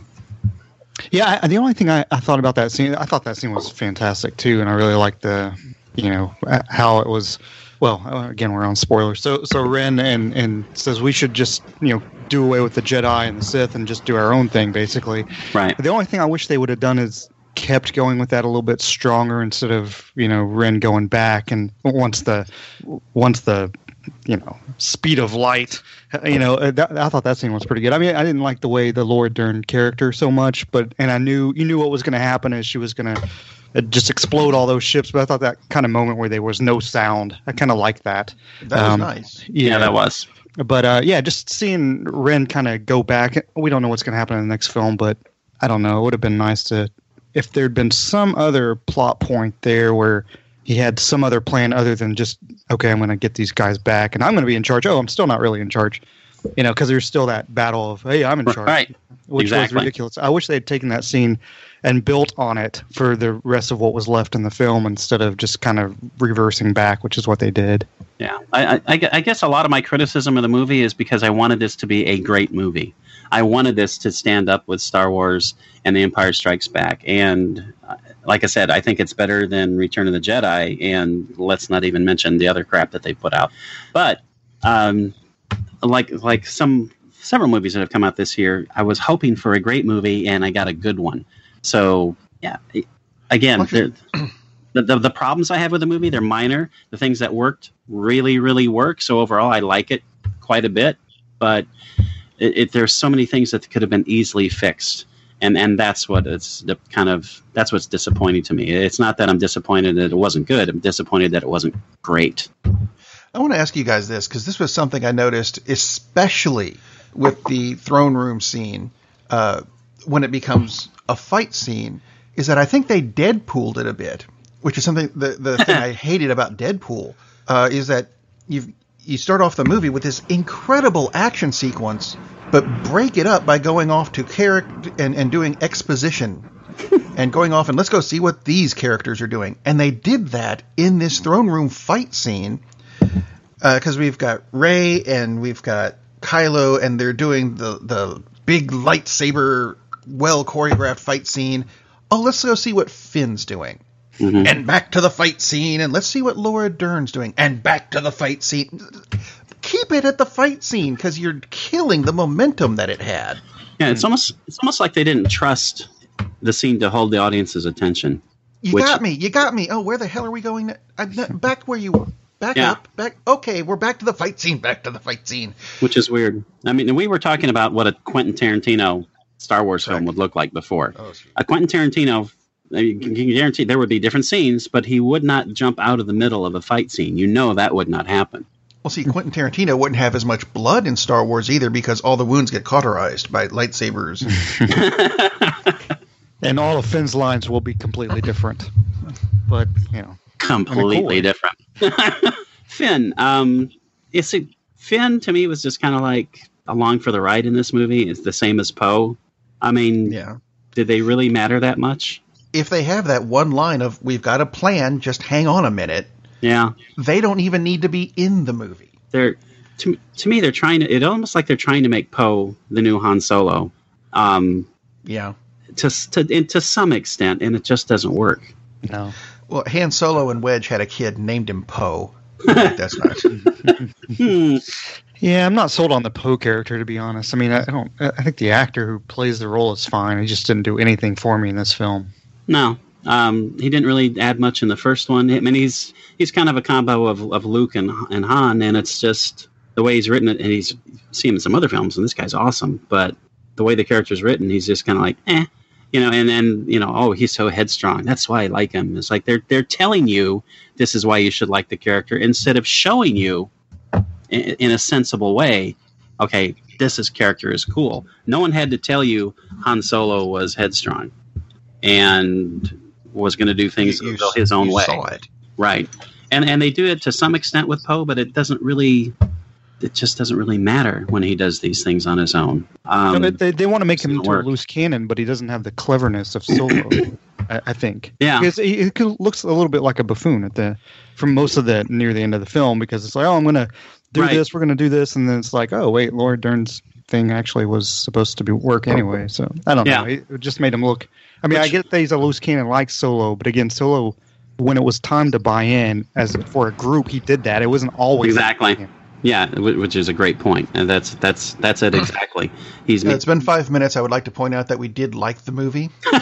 yeah, I, the only thing I, I thought about that scene, I thought that scene was fantastic too, and I really liked the, you know, how it was. Well, again, we're on spoilers. So, so Ren and and says we should just you know do away with the Jedi and the Sith and just do our own thing, basically. Right. The only thing I wish they would have done is kept going with that a little bit stronger instead of you know Ren going back and once the once the you know speed of light you know uh, that, I thought that scene was pretty good. I mean I didn't like the way the Laura Dern character so much, but and I knew you knew what was going to happen is she was going to uh, just explode all those ships. But I thought that kind of moment where there was no sound, I kind of like that. That was Um, nice. Yeah, that was. But uh, yeah, just seeing Ren kind of go back. We don't know what's going to happen in the next film, but I don't know. It would have been nice to if there'd been some other plot point there where he had some other plan other than just okay, I'm going to get these guys back and I'm going to be in charge. Oh, I'm still not really in charge. You know, because there's still that battle of hey, I'm in charge, Right. which exactly. was ridiculous. I wish they had taken that scene and built on it for the rest of what was left in the film instead of just kind of reversing back, which is what they did. Yeah, I, I- I, I guess a lot of my criticism of the movie is because I wanted this to be a great movie. I wanted this to stand up with Star Wars and The Empire Strikes Back, and uh, like I said, I think it's better than Return of the Jedi. And let's not even mention the other crap that they put out. But um, like like some several movies that have come out this year, I was hoping for a great movie, and I got a good one. So yeah, again, the, the the problems I have with the movie they're minor. The things that worked really really work. So overall, I like it quite a bit. But it, it, there's so many things that could have been easily fixed, and and that's what it's the kind of that's what's disappointing to me. It's not that I'm disappointed that it wasn't good. I'm disappointed that it wasn't great. I want to ask you guys this because this was something I noticed, especially with the throne room scene uh, when it becomes a fight scene, is that I think they Deadpooled it a bit, which is something the the thing I hated about Deadpool uh, is that you you start off the movie with this incredible action sequence, but break it up by going off to character and, and doing exposition and going off and let's go see what these characters are doing. And they did that in this throne room fight scene uh, because we've got Rey and we've got Kylo, and they're doing the the big lightsaber, well choreographed fight scene. Oh, let's go see what Finn's doing. Mm-hmm. And back to the fight scene, and let's see what Laura Dern's doing, and back to the fight scene. Keep it at the fight scene because you're killing the momentum that it had. Yeah, it's almost it's almost like they didn't trust the scene to hold the audience's attention. You Which- got me. You got me. Oh, where the hell are we going? back where you were. Back Yeah. up. Back. Okay, we're back to the fight scene. Back to the fight scene. which is weird. I mean, we were talking about what a Quentin Tarantino Star Wars film would look like before. Oh. A Quentin Tarantino, you can guarantee there would be different scenes, but he would not jump out of the middle of a fight scene. You know that would not happen. Well, see, Quentin Tarantino wouldn't have as much blood in Star Wars either because all the wounds get cauterized by lightsabers. And all of Finn's lines will be completely different. But, you know. Completely different. Finn, um, it's a, Finn to me was just kind of like along for the ride in this movie. It's the same as Poe. I mean, yeah. did they really matter that much? If they have that one line of "We've got a plan, just hang on a minute," Yeah. they don't even need to be in the movie. they're to, to me they're trying to it almost like they're trying to make Poe the new Han Solo um Yeah. to to and to some extent and it just doesn't work No. Well, Han Solo and Wedge had a kid named him Poe. That's not. hmm. Yeah, I'm not sold on the Poe character to be honest. I mean, I don't. I think the actor who plays the role is fine. He just didn't do anything for me in this film. No. Um he didn't really add much in the first one. I mean he's he's kind of a combo of, of Luke and, and Han and it's just the way he's written it and he's seen him in some other films and this guy's awesome but the way the character's written he's just kind of like eh. You know and then you know oh he's so headstrong. That's why i like him. It's like they're they're telling you this is why you should like the character instead of showing you in, in a sensible way okay this is character is cool. No one had to tell you han solo was headstrong and was going to do things You- you- his own you way Saw it. right and and they do it to some extent with poe but it doesn't really it just doesn't really matter when he does these things on his own um, No, they they want to make him into work. a loose cannon, but he doesn't have the cleverness of Solo. I, I think. Yeah. Because he, he looks a little bit like a buffoon at the from most of the near the end of the film because it's like, oh, I'm gonna do Right. this, we're gonna do this, and then it's like, oh wait, Laura Dern's thing actually was supposed to be work anyway. So I don't Yeah. know. It, it just made him look. I mean, I get that he's a loose cannon like Solo, but again, Solo. When it was time to buy in as for a group, he did that. It wasn't always Exactly. Yeah, which is a great point, and that's that's that's it exactly. He's Uh, It's been five minutes. I would like to point out that we did like the movie.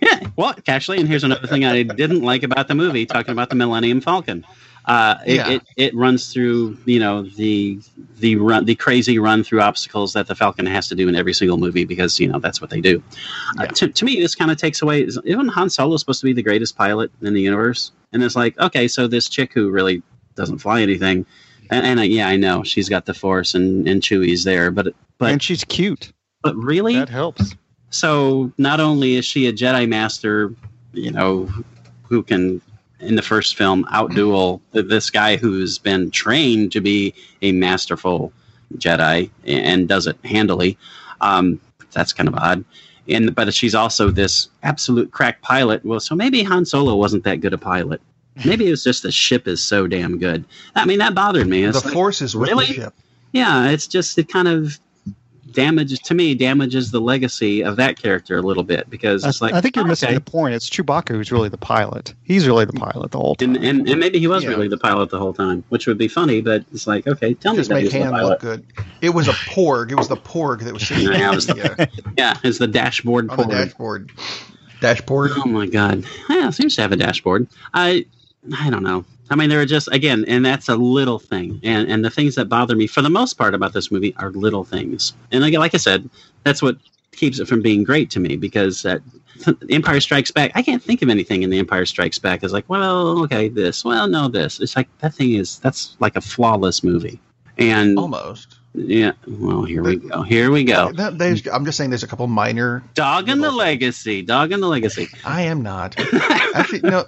yeah. Well, actually, and here's another thing I didn't like about the movie. Talking about the Millennium Falcon, Uh, it, Yeah. it, it runs through you know the the run the crazy run through obstacles that the Falcon has to do in every single movie because you know that's what they do. Uh, to, to me, this kind of takes away. Isn't Han Solo is supposed to be the greatest pilot in the universe? And it's like, okay, so this chick who really doesn't fly anything, and, and I, yeah, I know she's got the Force and and Chewie's there, but but and she's cute. but really, That helps. so not only is she a Jedi Master, you know, who can in the first film outduel th- this guy who's been trained to be a masterful Jedi and does it handily. Um, that's kind of odd. And but she's also this absolute crack pilot. Well, so maybe Han Solo wasn't that good a pilot. Maybe it was just the ship is so damn good. I mean, that bothered me. It's the like- force is with really? the ship. yeah, it's just it kind of damages to me damages the legacy of that character a little bit because I, it's like I think you're oh, missing okay. the point. It's Chewbacca who's really the pilot. He's really the pilot the whole time. And, and, and maybe he was Yeah. really the pilot the whole time, which would be funny. But it's like, okay, tell me that he's the pilot. look good. It was a porg. It was the porg that was sitting Yeah, it was yeah, Yeah, it's the dashboard. on the dashboard. Dashboard. Oh my god! Yeah, it seems to have a dashboard. I, I don't know. I mean, there are just again, and that's a little thing, and and the things that bother me for the most part about this movie are little things, and like like I said, that's what keeps it from being great to me because that Empire Strikes Back, I can't think of anything in the Empire Strikes Back as like, well, okay, this, well, no, this. It's like that thing is that's like a flawless movie, and Almost. yeah, well, here we go, here we go, I'm just saying there's a couple minor. Dog and the Legacy, Dog and the Legacy. I am not. Actually, no.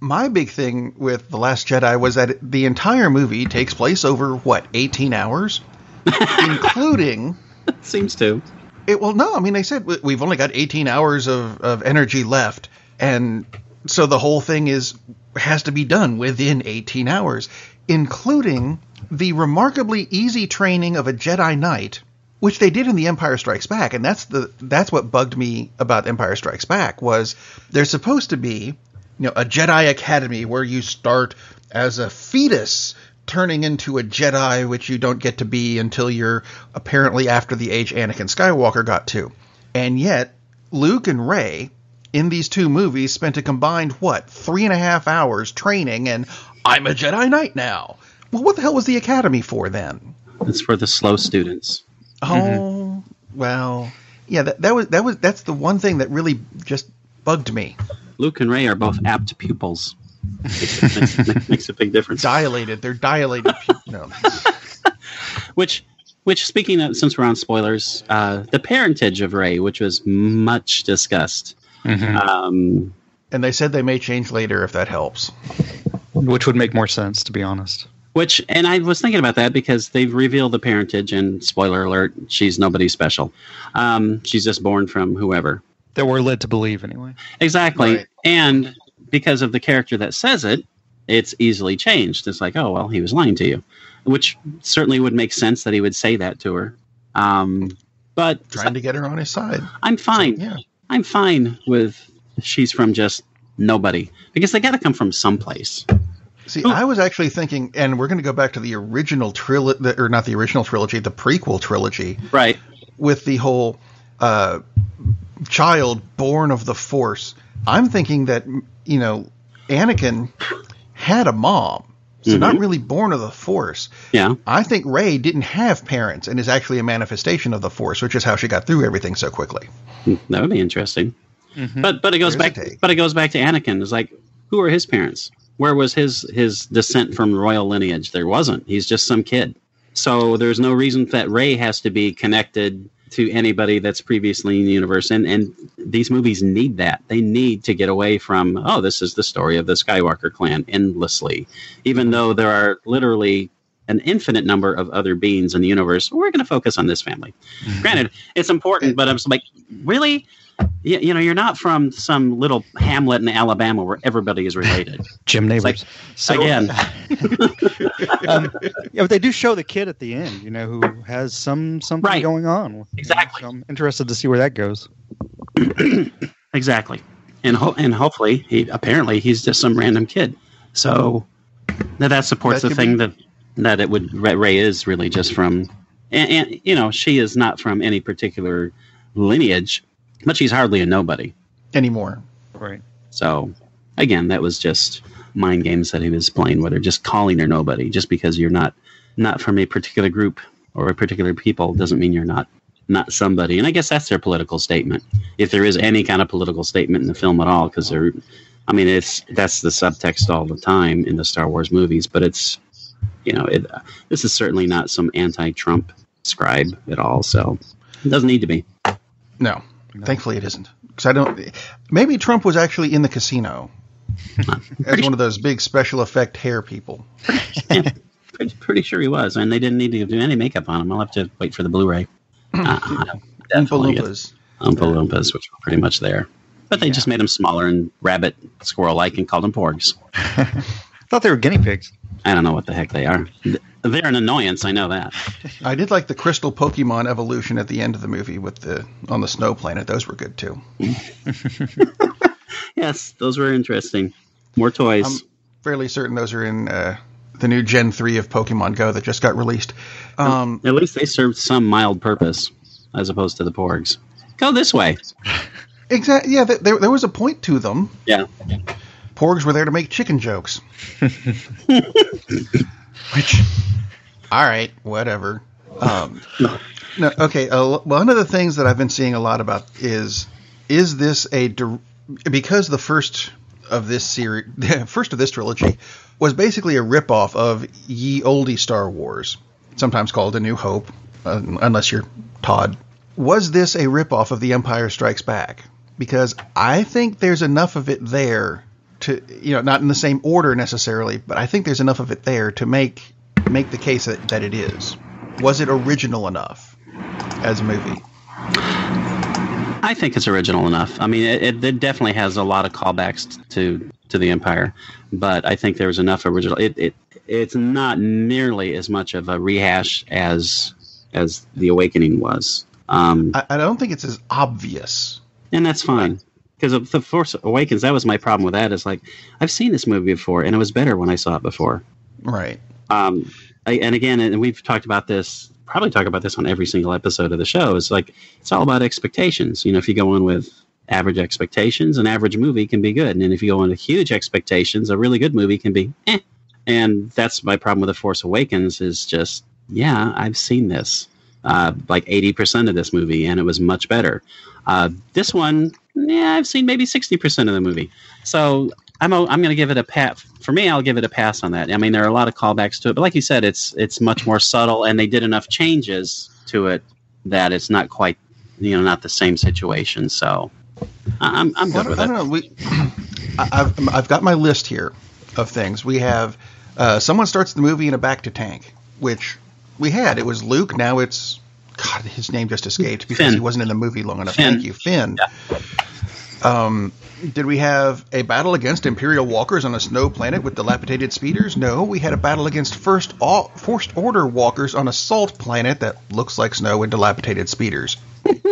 My big thing with The Last Jedi was that the entire movie takes place over, what, 18 hours? Including. Seems to. It, well, no, I mean, they said we- we've only got 18 hours of, of energy left. And so the whole thing is has to be done within 18 hours, including the remarkably easy training of a Jedi Knight, which they did in The Empire Strikes Back. And that's the that's what bugged me about Empire Strikes Back was they're supposed to be, you know, a Jedi Academy where you start as a fetus turning into a Jedi, which you don't get to be until you're apparently after the age Anakin Skywalker got to. And yet, Luke and Rey in these two movies spent a combined, what, three and a half hours training, and I'm a Jedi Knight now. Well, what the hell was the Academy for then? It's for the slow students. Oh, well, yeah, that, that was that was that's the one thing that really just bugged me. Luke and Rey are both apt pupils. makes, makes, makes a big difference. Dilated, they're dilated. pu- no, Which, which speaking of, since we're on spoilers, uh, the parentage of Rey, which was much discussed. Um, and they said they may change later if that helps. Which would make more sense, to be honest. which, and I was thinking about that because they've revealed the parentage, and spoiler alert, she's nobody special. Um, she's just born from whoever. That we're led to believe, anyway. Exactly. Right. And because of the character that says it, it's easily changed. It's like, oh, well, he was lying to you, which certainly would make sense that he would say that to her. Um, but Trying to get her on his side. I'm fine. Yeah. I'm fine with she's from just nobody because they got to come from someplace. See, I was actually thinking, and we're going to go back to the original trilogy, or not the original trilogy, the prequel trilogy, Right. with the whole uh, child born of the Force. I'm thinking that you know, Anakin had a mom, so not mm-hmm. really born of the Force. Yeah. I think Rey didn't have parents and is actually a manifestation of the Force, which is how she got through everything so quickly. Hmm, that would be interesting. Mm-hmm. But but it goes There's back but it goes back to Anakin. It's like who are his parents? Where was his his descent from royal lineage? There wasn't. He's just some kid. So there's no reason that Rey has to be connected to anybody that's previously in the universe. And and these movies need that. They need to get away from oh this is the story of the Skywalker clan endlessly, even though there are literally an infinite number of other beings in the universe. We're going to focus on this family. Granted, it's important, but I'm like, really? You, you know, you're not from some little hamlet in Alabama where everybody is related. Jim Nabors. like, again, um, yeah, but they do show the kid at the end, you know, who has some something Right. going on. Exactly. So I'm interested to see where that goes. exactly, and ho- and hopefully, he apparently he's just some random kid. So that that supports That the thing that that it would Rey Rey is really just from, and, and you know, she is not from any particular lineage, but she's hardly a nobody. Anymore. Right. So again, that was just mind games that he was playing with, or just calling her nobody. Just because you're not not from a particular group or a particular people doesn't mean you're not not somebody. And I guess that's their political statement, if there is any kind of political statement in the film at all, because they're, I mean, it's that's the subtext all the time in the Star Wars movies, but it's, you know, it, this is certainly not some anti-Trump scribe at all. So it doesn't need to be. No, thankfully it isn't. Because I don't. Maybe Trump was actually in the casino as one of those big special effect hair people. Pretty, pretty sure he was, I and they didn't need to do any makeup on him. I'll have to wait for the Blu-ray. Uh, Oompa definitely Loompas. Oompa Loompas, which were pretty much there. But they just made them smaller and rabbit squirrel like and called them porgs. I thought they were guinea pigs. I don't know what the heck they are. They're an annoyance, I know that. I did like the crystal Pokemon evolution at the end of the movie with the on the snow planet. Those were good too. Yes, those were interesting. More toys. I'm fairly certain those are in uh, the new Gen three of Pokemon Go that just got released. Um, At least they served some mild purpose, as opposed to the porgs. Go this way. exactly. Yeah, there there was a point to them. Yeah. Porgs were there to make chicken jokes. Which, all right, whatever. Um, no, okay. Uh, one of the things that I've been seeing a lot about is is this a because the first of this series, first of this trilogy, was basically a ripoff of ye oldie Star Wars, sometimes called A New Hope, uh, unless you're Todd. Was this a ripoff of The Empire Strikes Back? Because I think there's enough of it there to, you know, not in the same order necessarily, but I think there's enough of it there to make make the case that, that it is. Was it original enough as a movie? I think it's original enough. I mean, it, it, it definitely has a lot of callbacks to to the Empire, but I think there was enough original. It, it it's not nearly as much of a rehash as as the Awakening was, um, I, I don't think it's as obvious. and that's fine. Because of the Force Awakens, that was my problem with that. Is like I've seen this movie before, and it was better when I saw it before. Right. um, I, and again, and we've talked about this, probably talk about this on every single episode of the show. It's like it's all about expectations. You know, if you go in with average expectations, an average movie can be good, and then if you go in with huge expectations, a really good movie can be eh. And that's my problem with the Force Awakens is just yeah, I've seen this, uh, like eighty percent of this movie, and it was much better. Uh, this one, yeah, I've seen maybe sixty percent of the movie. So I'm i I'm going to give it a pat. For me, I'll give it a pass on that. I mean, there are a lot of callbacks to it, but like you said, it's it's much more subtle, and they did enough changes to it that it's not quite, you know, not the same situation. So I- I'm I'm good with I it. don't know. We, I- I've I've got my list here of things. We have uh, someone starts the movie in a bacta tank, which we had. It was Luke. Now it's God. His name just escaped because Finn. he wasn't in the movie long enough. Finn. Thank you, Finn. Um, did we have a battle against Imperial walkers on a snow planet with dilapidated speeders? No, we had a battle against first Forced Order walkers on a salt planet that looks like snow and dilapidated speeders.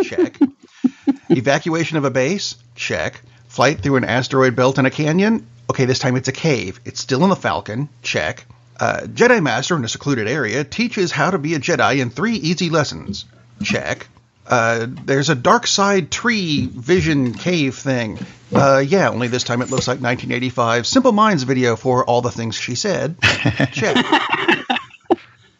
Check. Evacuation of a base? Check. Flight through an asteroid belt and a canyon? Okay, this time it's a cave. It's still in the Falcon? Check. Uh, Jedi Master in a secluded area teaches how to be a Jedi in three easy lessons? Check. Uh, there's a dark side tree vision cave thing. Uh, yeah, only this time it looks like 1985 Simple Minds video for all the things she said. Check.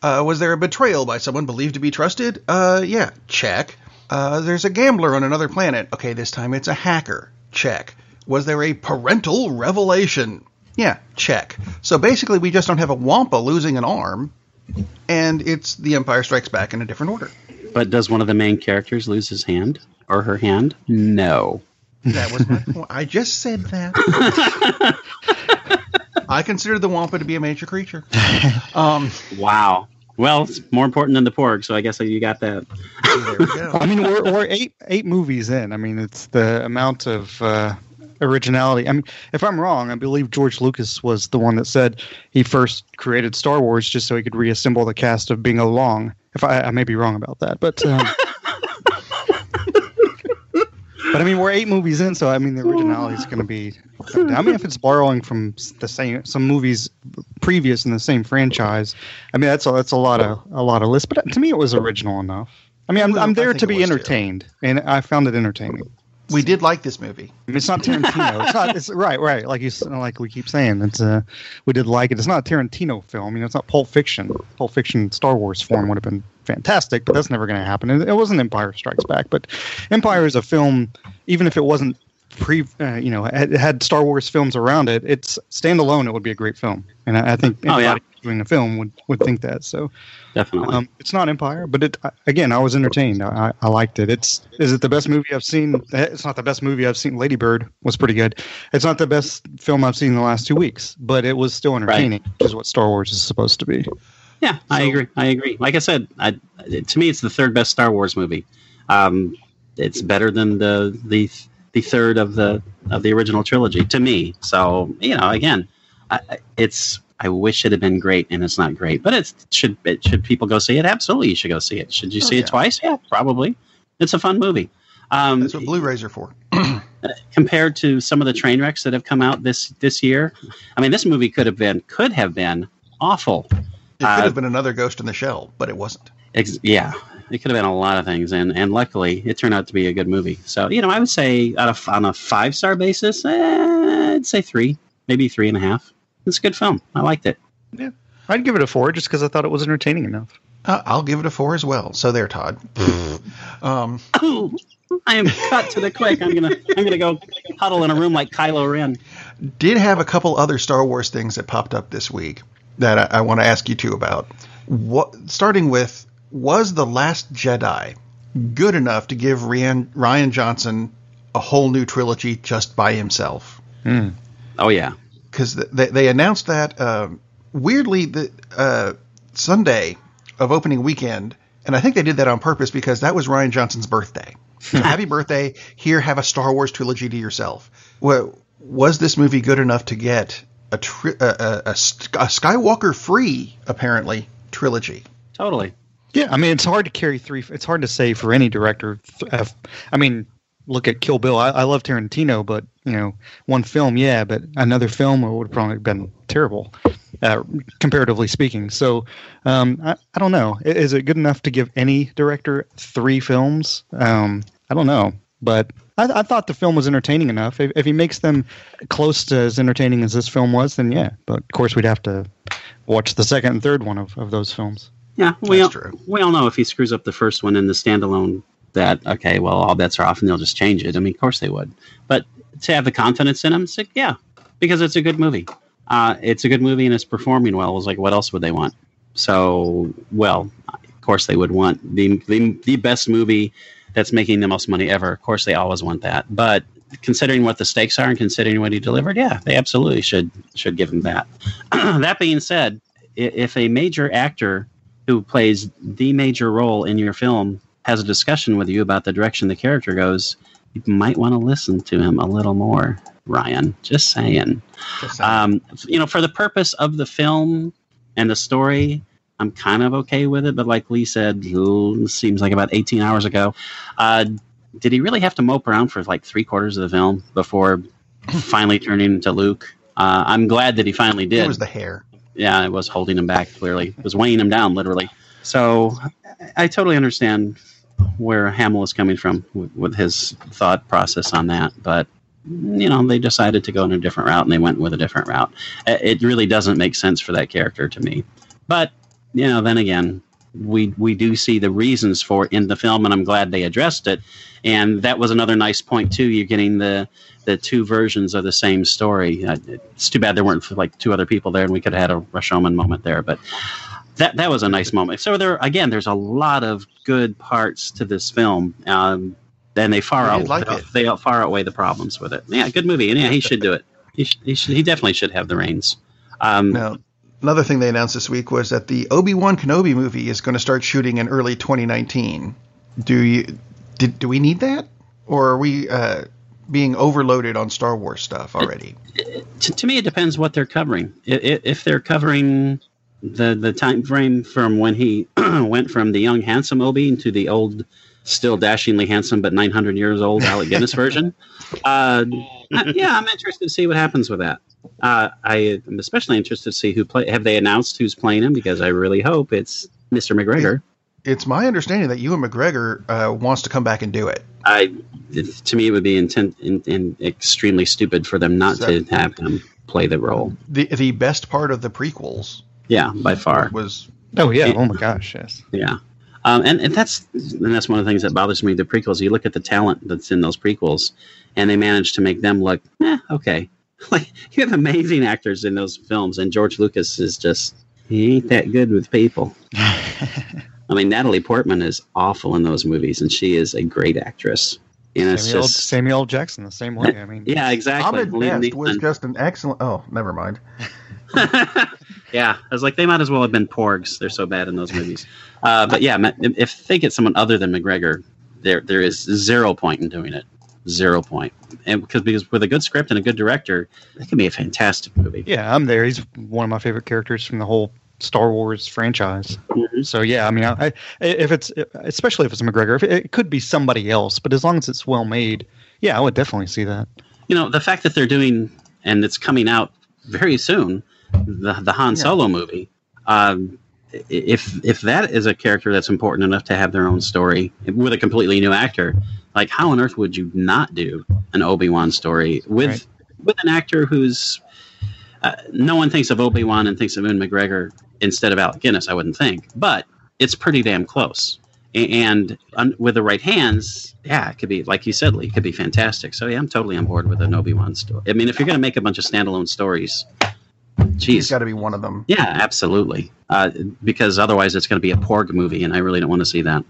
Uh, was there a betrayal by someone believed to be trusted? Uh, yeah, check. Uh, there's a gambler on another planet. Okay, this time it's a hacker. Check. Was there a parental revelation? Yeah, check. So basically, we just don't have a Wampa losing an arm, and it's The Empire Strikes Back in a different order. But does one of the main characters lose his hand or her hand? No. That was my point. I just said that. I consider the Wampa to be a major creature. Um, Wow. Well, it's more important than the porg, so I guess you got that. there we go. I mean, we're, we're eight eight movies in. I mean, it's the amount of uh, originality. I mean, if I'm wrong, I believe George Lucas was the one that said he first created Star Wars just so he could reassemble the cast of Bingo Long. If I, I may be wrong about that, but um, but I mean, we're eight movies in, so I mean, the originality is going to be. I mean, if it's borrowing from the same some movies previous in the same franchise, I mean, that's a, that's a lot of a lot of lists. But to me, it was original enough. I mean, I'm, I'm there to be entertained, and I found it entertaining. We did like this movie. It's not Tarantino. it's not. It's right, right. Like you, like we keep saying, it's uh, we did like it. It's not a Tarantino film. You know, it's not Pulp Fiction. Pulp Fiction Star Wars form would have been fantastic, but that's never going to happen. It, it wasn't Empire Strikes Back, but Empire is a film. Even if it wasn't pre, uh, you know, had, had Star Wars films around it, it's standalone. It would be a great film, and I, I think Oh, yeah. Anybody doing a film would would think that. So. Definitely. Um, it's not Empire, but it again, I was entertained. I, I I liked it. It's is it the best movie I've seen? Eh, It's not the best movie I've seen. Lady Bird was pretty good. It's not the best film I've seen in the last two weeks, but it was still entertaining, which is what Star Wars is supposed to be. Yeah, I So- agree. I agree. Like I said, I, to me, it's the third best Star Wars movie. Um, it's better than the the the third of the of the original trilogy to me. So you know, again, I, I- it's I wish it had been great, and it's not great. But it's should it should people go see it? Absolutely, you should go see it. Should you Oh, see yeah. it twice? Yeah, probably. It's a fun movie. Um, That's what Blu-rays are for. compared to some of the train wrecks that have come out this this year, I mean, this movie could have been could have been awful. It could Uh, have been another Ghost in the Shell, but it wasn't. Ex- yeah, it could have been a lot of things, and and luckily it turned out to be a good movie. So you know, I would say on a on a five star basis, eh, I'd say three, maybe three and a half. It's a good film. I liked it. Yeah, I'd give it a four just because I thought it was entertaining enough. Uh, I'll give it a four as well. So there, Todd. um, I am cut to the quick. I'm gonna I'm gonna go huddle in a room like Kylo Ren. did have a couple other Star Wars things that popped up this week that I, I want to ask you two about. What, starting with, was the Last Jedi good enough to give Rian, Rian Johnson a whole new trilogy just by himself? Oh yeah, Because they, they announced that um, weirdly the uh, Sunday of opening weekend, and I think they did that on purpose because that was Rian Johnson's birthday. So happy birthday! Here, have a Star Wars trilogy to yourself. Well, was this movie good enough to get a tri- a, a, a, a Skywalker free apparently trilogy? totally. Yeah, I mean, it's hard to carry three. It's hard to say for any director. uh, I mean, look at Kill Bill. I, I love Tarantino, but you know, one film, yeah, but another film would have probably been terrible, uh, comparatively speaking. So, um, I, I don't know. Is it good enough to give any director three films? Um, I don't know, but I, I thought the film was entertaining enough. If, if he makes them close to as entertaining as this film was, then yeah. But of course, we'd have to watch the second and third one of, of those films. Yeah, we That's all, true. we all know if he screws up the first one in the standalone, that okay, well, all bets are off, and they'll just change it. I mean, of course they would. But to have the confidence in them, it's like, yeah, because it's a good movie. Uh, it's a good movie and it's performing well. It's like, what else would they want? So, well, of course they would want the the, the best movie that's making the most money ever. Of course, they always want that. But considering what the stakes are and considering what he delivered, yeah, they absolutely should should give him that. that being said, if a major actor who plays the major role in your film has a discussion with you about the direction the character goes, you might want to listen to him a little more, Rian. Just saying. Just saying. Um, you know, for the purpose of the film and the story, I'm kind of okay with it. But like Lee said, ooh, seems like about 18 hours ago. Uh, did he really have to mope around for like three quarters of the film before finally turning into Luke? Uh, I'm glad that he finally did it was the hair. yeah, it was holding him back. Clearly, it was weighing him down, literally. So, I totally understand where Hamill is coming from with, with his thought process on that. But you know, they decided to go in a different route, and they went with a different route. It really doesn't make sense for that character to me. But you know, then again, we we do see the reasons for in the film, and I'm glad they addressed it. And that was another nice point too. You're getting the the two versions of the same story. Uh, It's too bad there weren't like two other people there, and we could have had a Rashomon moment there. But that that was a nice moment. So there again, there's a lot of good parts to this film, um, and they far out like they, they far outweigh the problems with it. Yeah, good movie, and yeah, he should do it. He should, he, should, he definitely should have the reins. Um, Now, another thing they announced this week was that the Obi Wan Kenobi movie is going to start shooting in early 2019. Do you did do we need that, or are we uh, being overloaded on Star Wars stuff already? to, to me, it depends what they're covering. I- i- If they're covering the the time frame from when he went from the young handsome Obi to the old, still dashingly handsome but 900 years old Alec Guinness version, uh, yeah, I'm interested to see what happens with that. Uh, I am especially interested to see who play. Have they announced who's playing him? Because I really hope it's Mr. McGregor. it's my understanding that Ewan McGregor uh, wants to come back and do it. I, to me, it would be intent in, in extremely stupid for them not So- to have him play the role. The the best part of the prequels Yeah, by far. was Oh yeah. Yeah. Oh my gosh. Yes. Yeah. Um, and, and that's and that's one of the things that bothers me. The prequels. You look at the talent that's in those prequels, and they manage to make them look, eh, okay. Like you have amazing actors in those films, and George Lucas is just he ain't that good with people. I mean, Natalie Portman is awful in those movies, and she is a great actress. And it's Samuel, just Samuel Jackson the same way. I mean, yeah, exactly. Ahmed Liam Best was just an excellent. Oh, never mind. yeah, I was like, they might as well have been porgs. They're so bad in those movies. Uh, but yeah, if they get someone other than McGregor, there there is zero point in doing it. Zero point. And because because with a good script and a good director, it can be a fantastic movie. yeah, I'm there. He's one of my favorite characters from the whole Star Wars franchise. Mhm. So yeah, I mean, I, I if it's especially if it's McGregor, if it, it could be somebody else, but as long as it's well made, yeah, I would definitely see that. You know, the fact that they're doing and it's coming out very soon, the the Han Yeah. Solo movie. Um, if if that is a character that's important enough to have their own story with a completely new actor, like how on earth would you not do an Obi Wan story with Right. with an actor who's uh, no one thinks of Obi Wan and thinks of Ewan McGregor instead of Alec Guinness, I wouldn't think, but it's pretty damn close. And un- with the right hands, yeah, it could be like you said, Lee, it could be fantastic. So yeah, I'm totally on board with an Obi Wan story. I mean, if you're going to make a bunch of standalone stories, He's geez, got to be one of them. yeah, absolutely. Uh, because otherwise, it's going to be a Porg movie, and I really don't want to see that.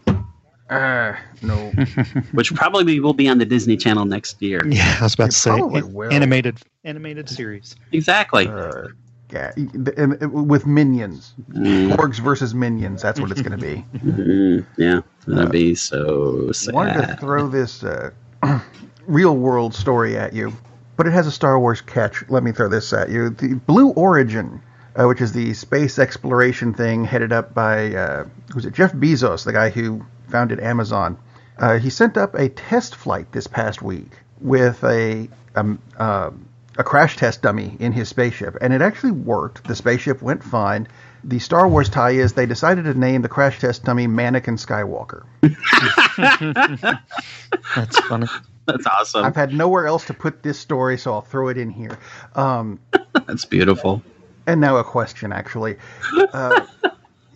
Uh, no. Which probably will be on the Disney Channel next year. Yeah, I was about It to say probably an- will. animated animated series. Exactly. Uh, yeah, and- and with minions, Mm, orgs versus minions. That's what it's going to be. mm, yeah, that'd be so sad. wanted to throw this uh, real world story at you, but it has a Star Wars catch. Let me throw this at you. The Blue Origin, uh, which is the space exploration thing headed up by, uh, who's it, Jeff Bezos, the guy who founded Amazon. Uh, he sent up a test flight this past week with a um, uh, a crash test dummy in his spaceship, and it actually worked. The spaceship went fine. The Star Wars tie is they decided to name the crash test dummy Mannequin Skywalker. That's funny. That's awesome. I've had nowhere else to put this story, so I'll throw it in here. Um, That's beautiful. and now a question, actually. Uh,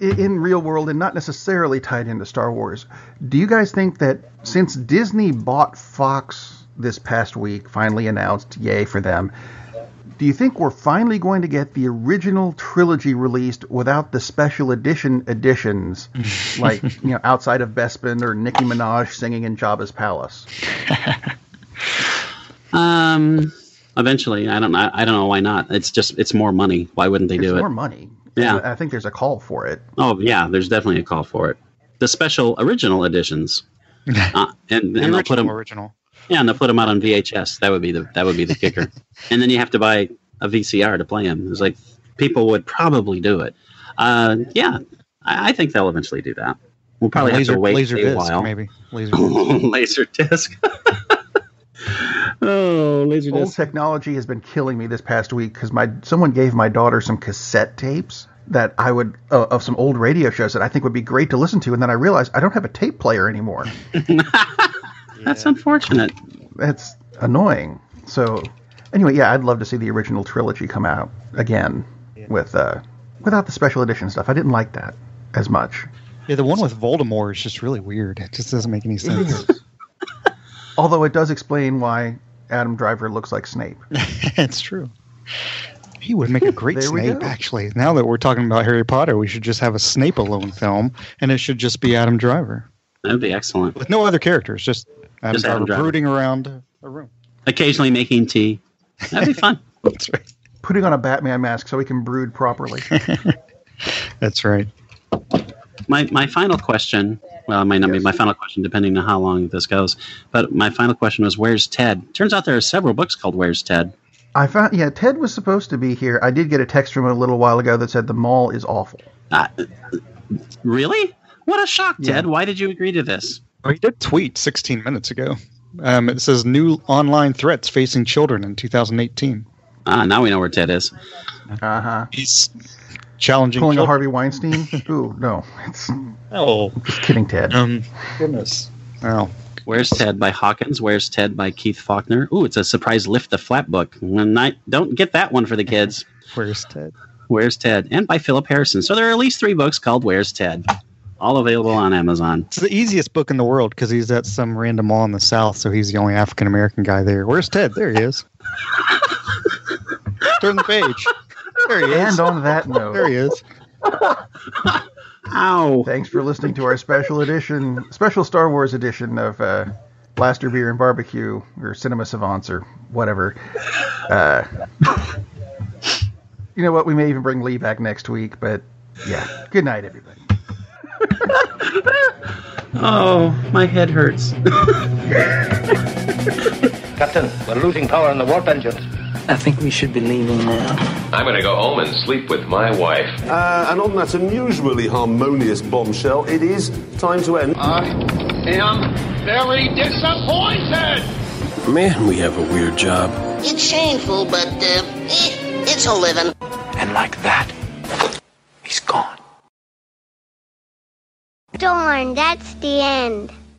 in real world, and not necessarily tied into Star Wars, do you guys think that since Disney bought Fox this past week, finally announced, yay for them, do you think we're finally going to get the original trilogy released without the special edition editions, like you know, outside of Bespin or Nicki Minaj singing in Jabba's palace? Um, eventually, I don't. I, I don't know why not. It's just it's more money. Why wouldn't they It's do it? more money. Yeah. I think there's a call for it. Oh yeah, there's definitely a call for it. The special original editions, uh, and, The and they'll put them. original. Yeah, and they'll put them out on VHS. That would be the that would be the kicker. and then you have to buy a VCR to play them. It's like people would probably do it. Uh, yeah, I, I think they'll eventually do that. We'll probably laser, have to wait laser a disc, while. maybe. Laser disc. laser disc. oh, laser Old technology has been killing me this past week because my someone gave my daughter some cassette tapes that I would uh, of some old radio shows that I think would be great to listen to, and then I realized I don't have a tape player anymore. That's unfortunate. That's annoying. So anyway, yeah, I'd love to see the original trilogy come out again with uh, without the special edition stuff. I didn't like that as much. Yeah, the one with Voldemort is just really weird. It just doesn't make any sense. Although it does explain why Adam Driver looks like Snape. it's true. He would make a great Snape, actually. Now that we're talking about Harry Potter, we should just have a Snape alone film, and it should just be Adam Driver That'd be excellent. with no other characters, just Adam, Just Driver, Adam Driver. brooding around a room. Occasionally making tea. That'd be fun. That's right. Putting on a Batman mask so he can brood properly. That's right. my my final question well it might not be my final question depending on how long this goes but my final question was where's ted turns out there are several books called where's ted I found yeah, Ted was supposed to be here. I did get a text from him a little while ago that said the mall is awful. uh, really what a shock Yeah. ted why did you agree to this he did tweet 16 minutes ago. Um, it says new online threats facing children in 2018. ah now we know where ted is Uh huh. He's challenging. Pulling a. Harvey Weinstein? Ooh, no. It's Oh, just kidding, Ted. um, goodness. Oh, Where's Ted by Hawkins? Where's Ted by Keith Faulkner? Ooh, it's a surprise lift the flap book. When I, don't get that one for the kids. where's Ted? Where's Ted? And by Philip Harrison. So there are at least three books called Where's Ted? All available on Amazon. It's the easiest book in the world because he's at some random mall in the South, so he's the only African American guy there. Where's Ted? There he is. Turn the page. There he is. And on that note, There he is. Ow. thanks for listening to our special edition, special Star Wars edition of uh, Blaster Beer and Barbecue, or Cinema Savants, or whatever. Uh, you know what? We may even bring Lee back next week, but yeah. Good night, everybody. Oh, my head hurts. Captain, we're losing power in the warp engines. I think we should be leaving now. I'm gonna go home and sleep with my wife. Uh, and on that unusually harmonious bombshell, it is time to end. I am very disappointed. Man, we have a weird job. It's shameful, but uh, eh, it's a living. And like that, he's gone. Darn, that's the end.